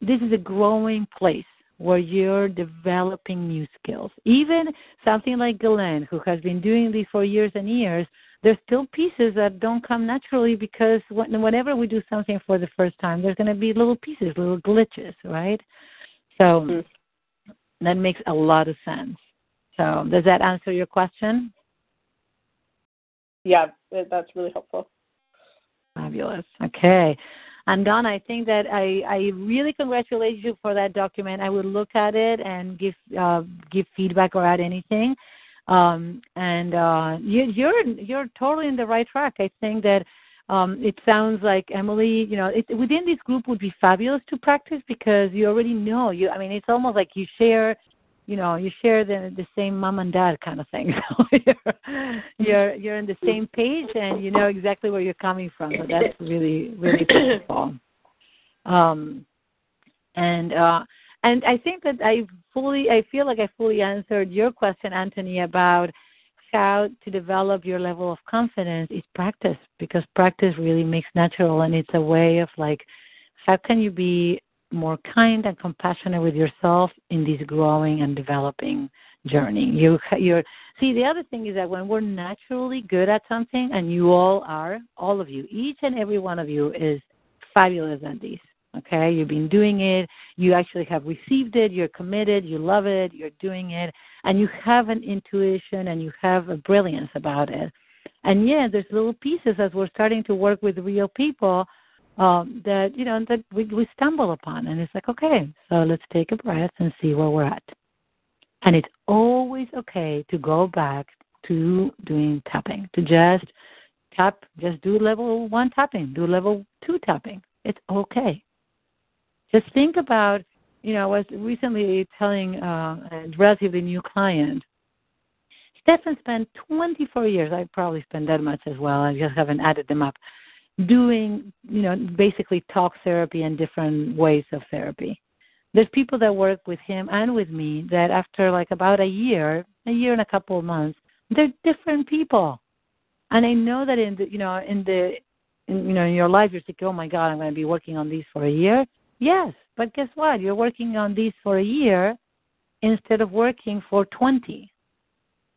this is a growing place where you're developing new skills. Even something like Glenn, who has been doing this for years and years, there's still pieces that don't come naturally because whenever we do something for the first time, there's going to be little pieces, little glitches, right? So mm-hmm. that makes a lot of sense. So does that answer your question? Yeah, that's really helpful. Fabulous. Okay. And Don, I think that I, I really congratulate you for that document. I will look at it and give uh, give feedback or add anything. Um, and uh, you, you're you're totally in the right track. I think that um, it sounds like Emily, you know, it, within this group would be fabulous to practice because you already know. You, I mean, it's almost like you share you know you share the the same mom and dad kind of thing. So you're you're you're on the same page and you know exactly where you're coming from. So that's really really beautiful. Um and uh and i think that i fully i feel like i fully answered your question anthony about how to develop your level of confidence is practice because practice really makes natural and it's a way of like how can you be more kind and compassionate with yourself in this growing and developing journey. You you're see the other thing is that when we're naturally good at something, and you all are, all of you, each and every one of you is fabulous at this. Okay, you've been doing it. You actually have received it. You're committed. You love it. You're doing it, and you have an intuition and you have a brilliance about it. And yeah, there's little pieces as we're starting to work with real people um, that you know that we, we stumble upon, and it's like, okay, so let's take a breath and see where we're at. And it's always okay to go back to doing tapping, to just tap, just do level one tapping, do level two tapping. It's okay. Just think about, you know, I was recently telling uh, a relatively new client. Stefan spent 24 years, I probably spent that much as well, I just haven't added them up, doing, you know, basically talk therapy and different ways of therapy. There's people that work with him and with me that after like about a year, a year and a couple of months, they're different people. And I know that in the, you know, in the, in, you know, in your life, you're thinking, oh my God, I'm going to be working on these for a year. Yes, but guess what? You're working on these for a year instead of working for 20.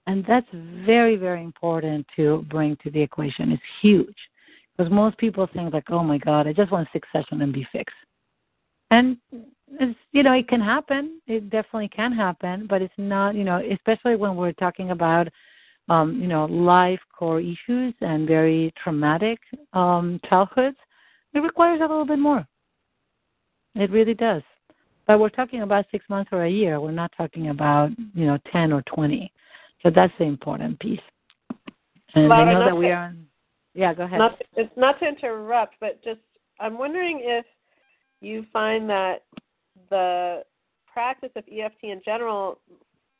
And that's very, very important to bring to the equation. It's huge because most people think like, oh my God, I just want six sessions and be fixed. And it's, you know, it can happen. It definitely can happen, but it's not, you know, especially when we're talking about, um, you know, life core issues and very traumatic um, childhoods. It requires a little bit more. It really does. But we're talking about six months or a year. We're not talking about, you know, 10 or 20. So that's the important piece. And I know that we are. Yeah, go ahead. Not, it's not to interrupt, but just I'm wondering if you find that the practice of EFT in general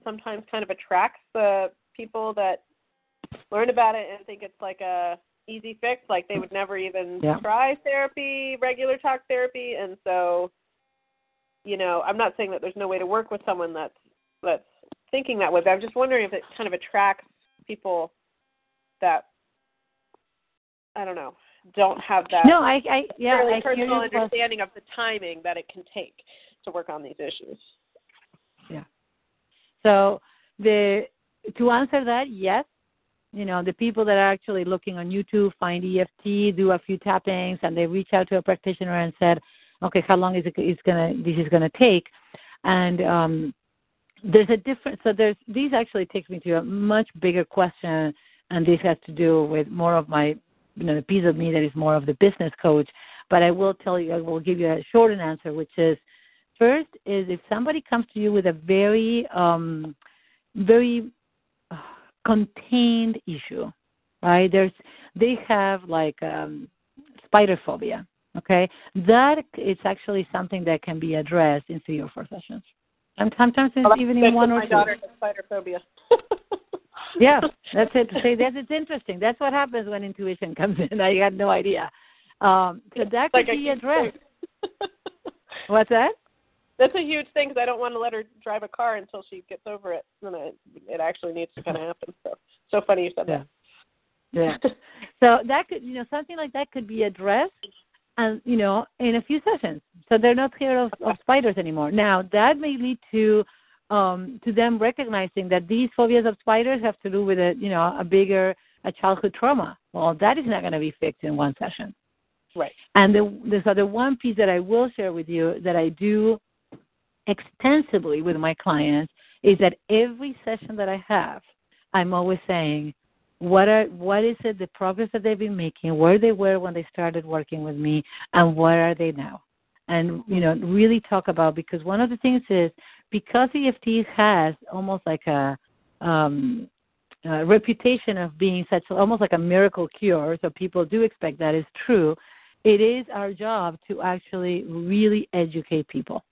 sometimes kind of attracts the people that learn about it and think it's like a easy fix, like they would never even yeah. try therapy, regular talk therapy, and so you know, I'm not saying that there's no way to work with someone that's that's thinking that way, but I'm just wondering if it kind of attracts people that I don't know don't have that no, I, I yeah, I personal understanding of the timing that it can take to work on these issues. Yeah. So the to answer that, yes. You know, the people that are actually looking on YouTube find EFT, do a few tappings, and they reach out to a practitioner and said, "Okay, how long is it is gonna this is gonna take?" And um, there's a different. So there's these actually takes me to a much bigger question, and this has to do with more of my, you know, the piece of me that is more of the business coach. But I will tell you, I will give you a short answer, which is First is if somebody comes to you with a very, um, very uh, contained issue, right? There's they have like um, spider phobia. Okay, that is actually something that can be addressed in three or four sessions. And sometimes it's well, even in one or my two. My daughter has spider phobia. yeah, that's it. See, that's it's interesting. That's what happens when intuition comes in. I had no idea. Um, so that could like be addressed. What's that? that's a huge thing because I don't want to let her drive a car until she gets over it. And it, it actually needs to kind of happen. So, so funny you said yeah. that. Yeah. so that could, you know, something like that could be addressed, and you know, in a few sessions. So they're not scared of, of spiders anymore. Now that may lead to um to them recognizing that these phobias of spiders have to do with a you know a bigger a childhood trauma. Well, that is not going to be fixed in one session. Right. And the, there's other one piece that I will share with you that I do extensively with my clients is that every session that I have, I'm always saying, what are what is it the progress that they've been making, where they were when they started working with me, and where are they now? And you know, really talk about because one of the things is because EFT has almost like a um, uh, reputation of being such almost like a miracle cure, so people do expect that is true. It is our job to actually really educate people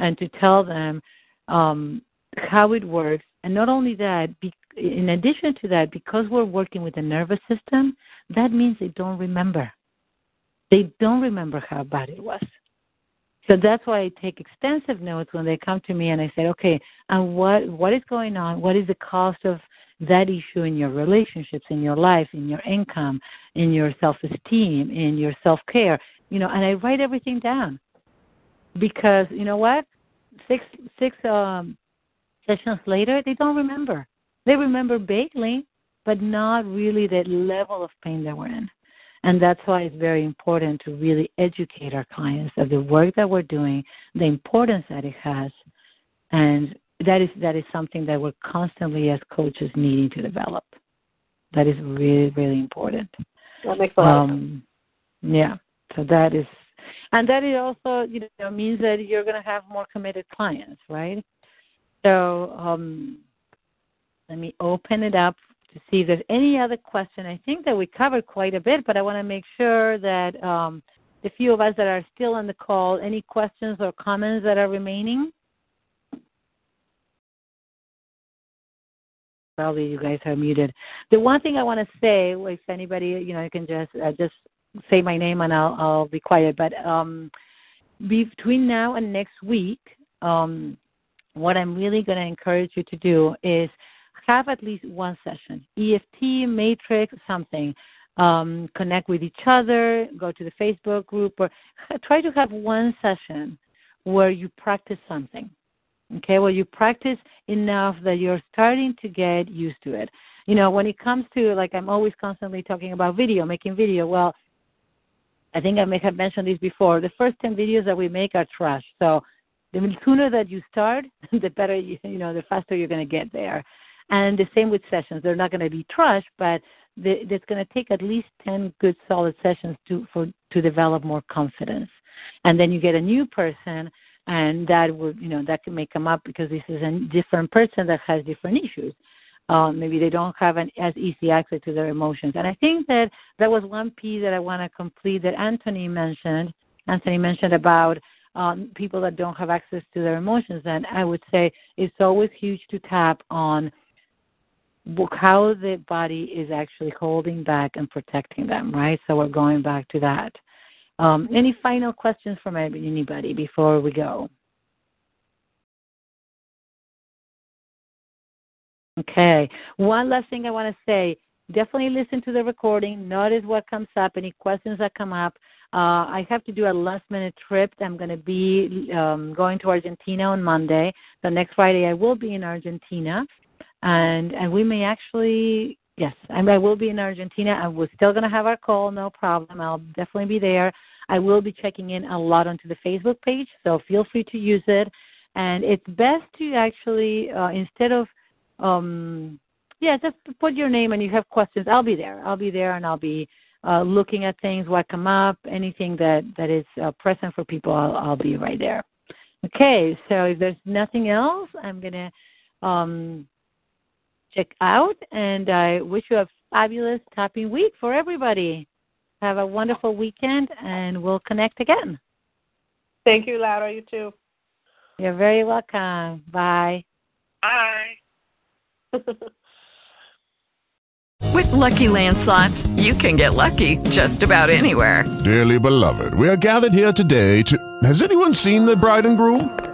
and to tell them um, how it works. And not only that, be, in addition to that, because we're working with the nervous system, that means they don't remember. They don't remember how bad it was. So that's why I take extensive notes when they come to me and I say, okay, and what what is going on? What is the cost of that issue in your relationships, in your life, in your income, in your self esteem, in your self care? You know, and I write everything down because you know what six six um sessions later, they don't remember. They remember vaguely, but not really the level of pain that we're in. And that's why it's very important to really educate our clients of the work that we're doing, the importance that it has, and that is that is something that we're constantly as coaches needing to develop. That is really really important. That makes a lot um. Yeah. So that is, and that it also you know means that you're going to have more committed clients, right? So um, let me open it up to see if there's any other question. I think that we covered quite a bit, but I want to make sure that um, the few of us that are still on the call, any questions or comments that are remaining? Probably you guys are muted. The one thing I want to say, if anybody, you know, you can just uh, just say my name and I'll I'll be quiet. But um, between now and next week, um, what I'm really going to encourage you to do is have at least one session EFT, matrix, something. Um, connect with each other, go to the Facebook group, or try to have one session where you practice something. Okay, well, you practice enough that you're starting to get used to it. You know, when it comes to, like, I'm always constantly talking about video, making video. Well, I think I may have mentioned this before. The first 10 videos that we make are trash. So the sooner that you start, the better you, you know, the faster you're going to get there. And the same with sessions. They're not going to be trash, but the, it's going to take at least 10 good solid sessions to for to develop more confidence. And then you get a new person and that would you know that can may come up because this is a different person that has different issues. Um, maybe they don't have an, as easy access to their emotions. And I think that that was one piece that I want to complete that Anthony mentioned. Anthony mentioned about um, people that don't have access to their emotions. And I would say it's always huge to tap on how the body is actually holding back and protecting them, right? So we're going back to that. Um, any final questions from anybody before we go? Okay. One last thing I want to say definitely listen to the recording, notice what comes up, any questions that come up. Uh, I have to do a last minute trip. I'm going to be um, going to Argentina on Monday. The next Friday, I will be in Argentina and and we may actually yes, I, I will be in Argentina. and we're still going to have our call, no problem. I'll definitely be there. I will be checking in a lot onto the Facebook page, so feel free to use it. And it's best to actually uh, instead of um yeah, just put your name and you have questions. I'll be there. I'll be there and I'll be uh, looking at things, what come up, anything that that is uh, present for people. I'll, I'll be right there. Okay, so if there's nothing else, I'm gonna um, check out. And I wish you a fabulous tapping week for everybody. Have a wonderful weekend, and we'll connect again. Thank you, Laura. You too. You're very welcome. Bye. Bye. With Lucky Land slots, you can get lucky just about anywhere. Dearly beloved, we are gathered here today to. Has anyone seen the bride and groom?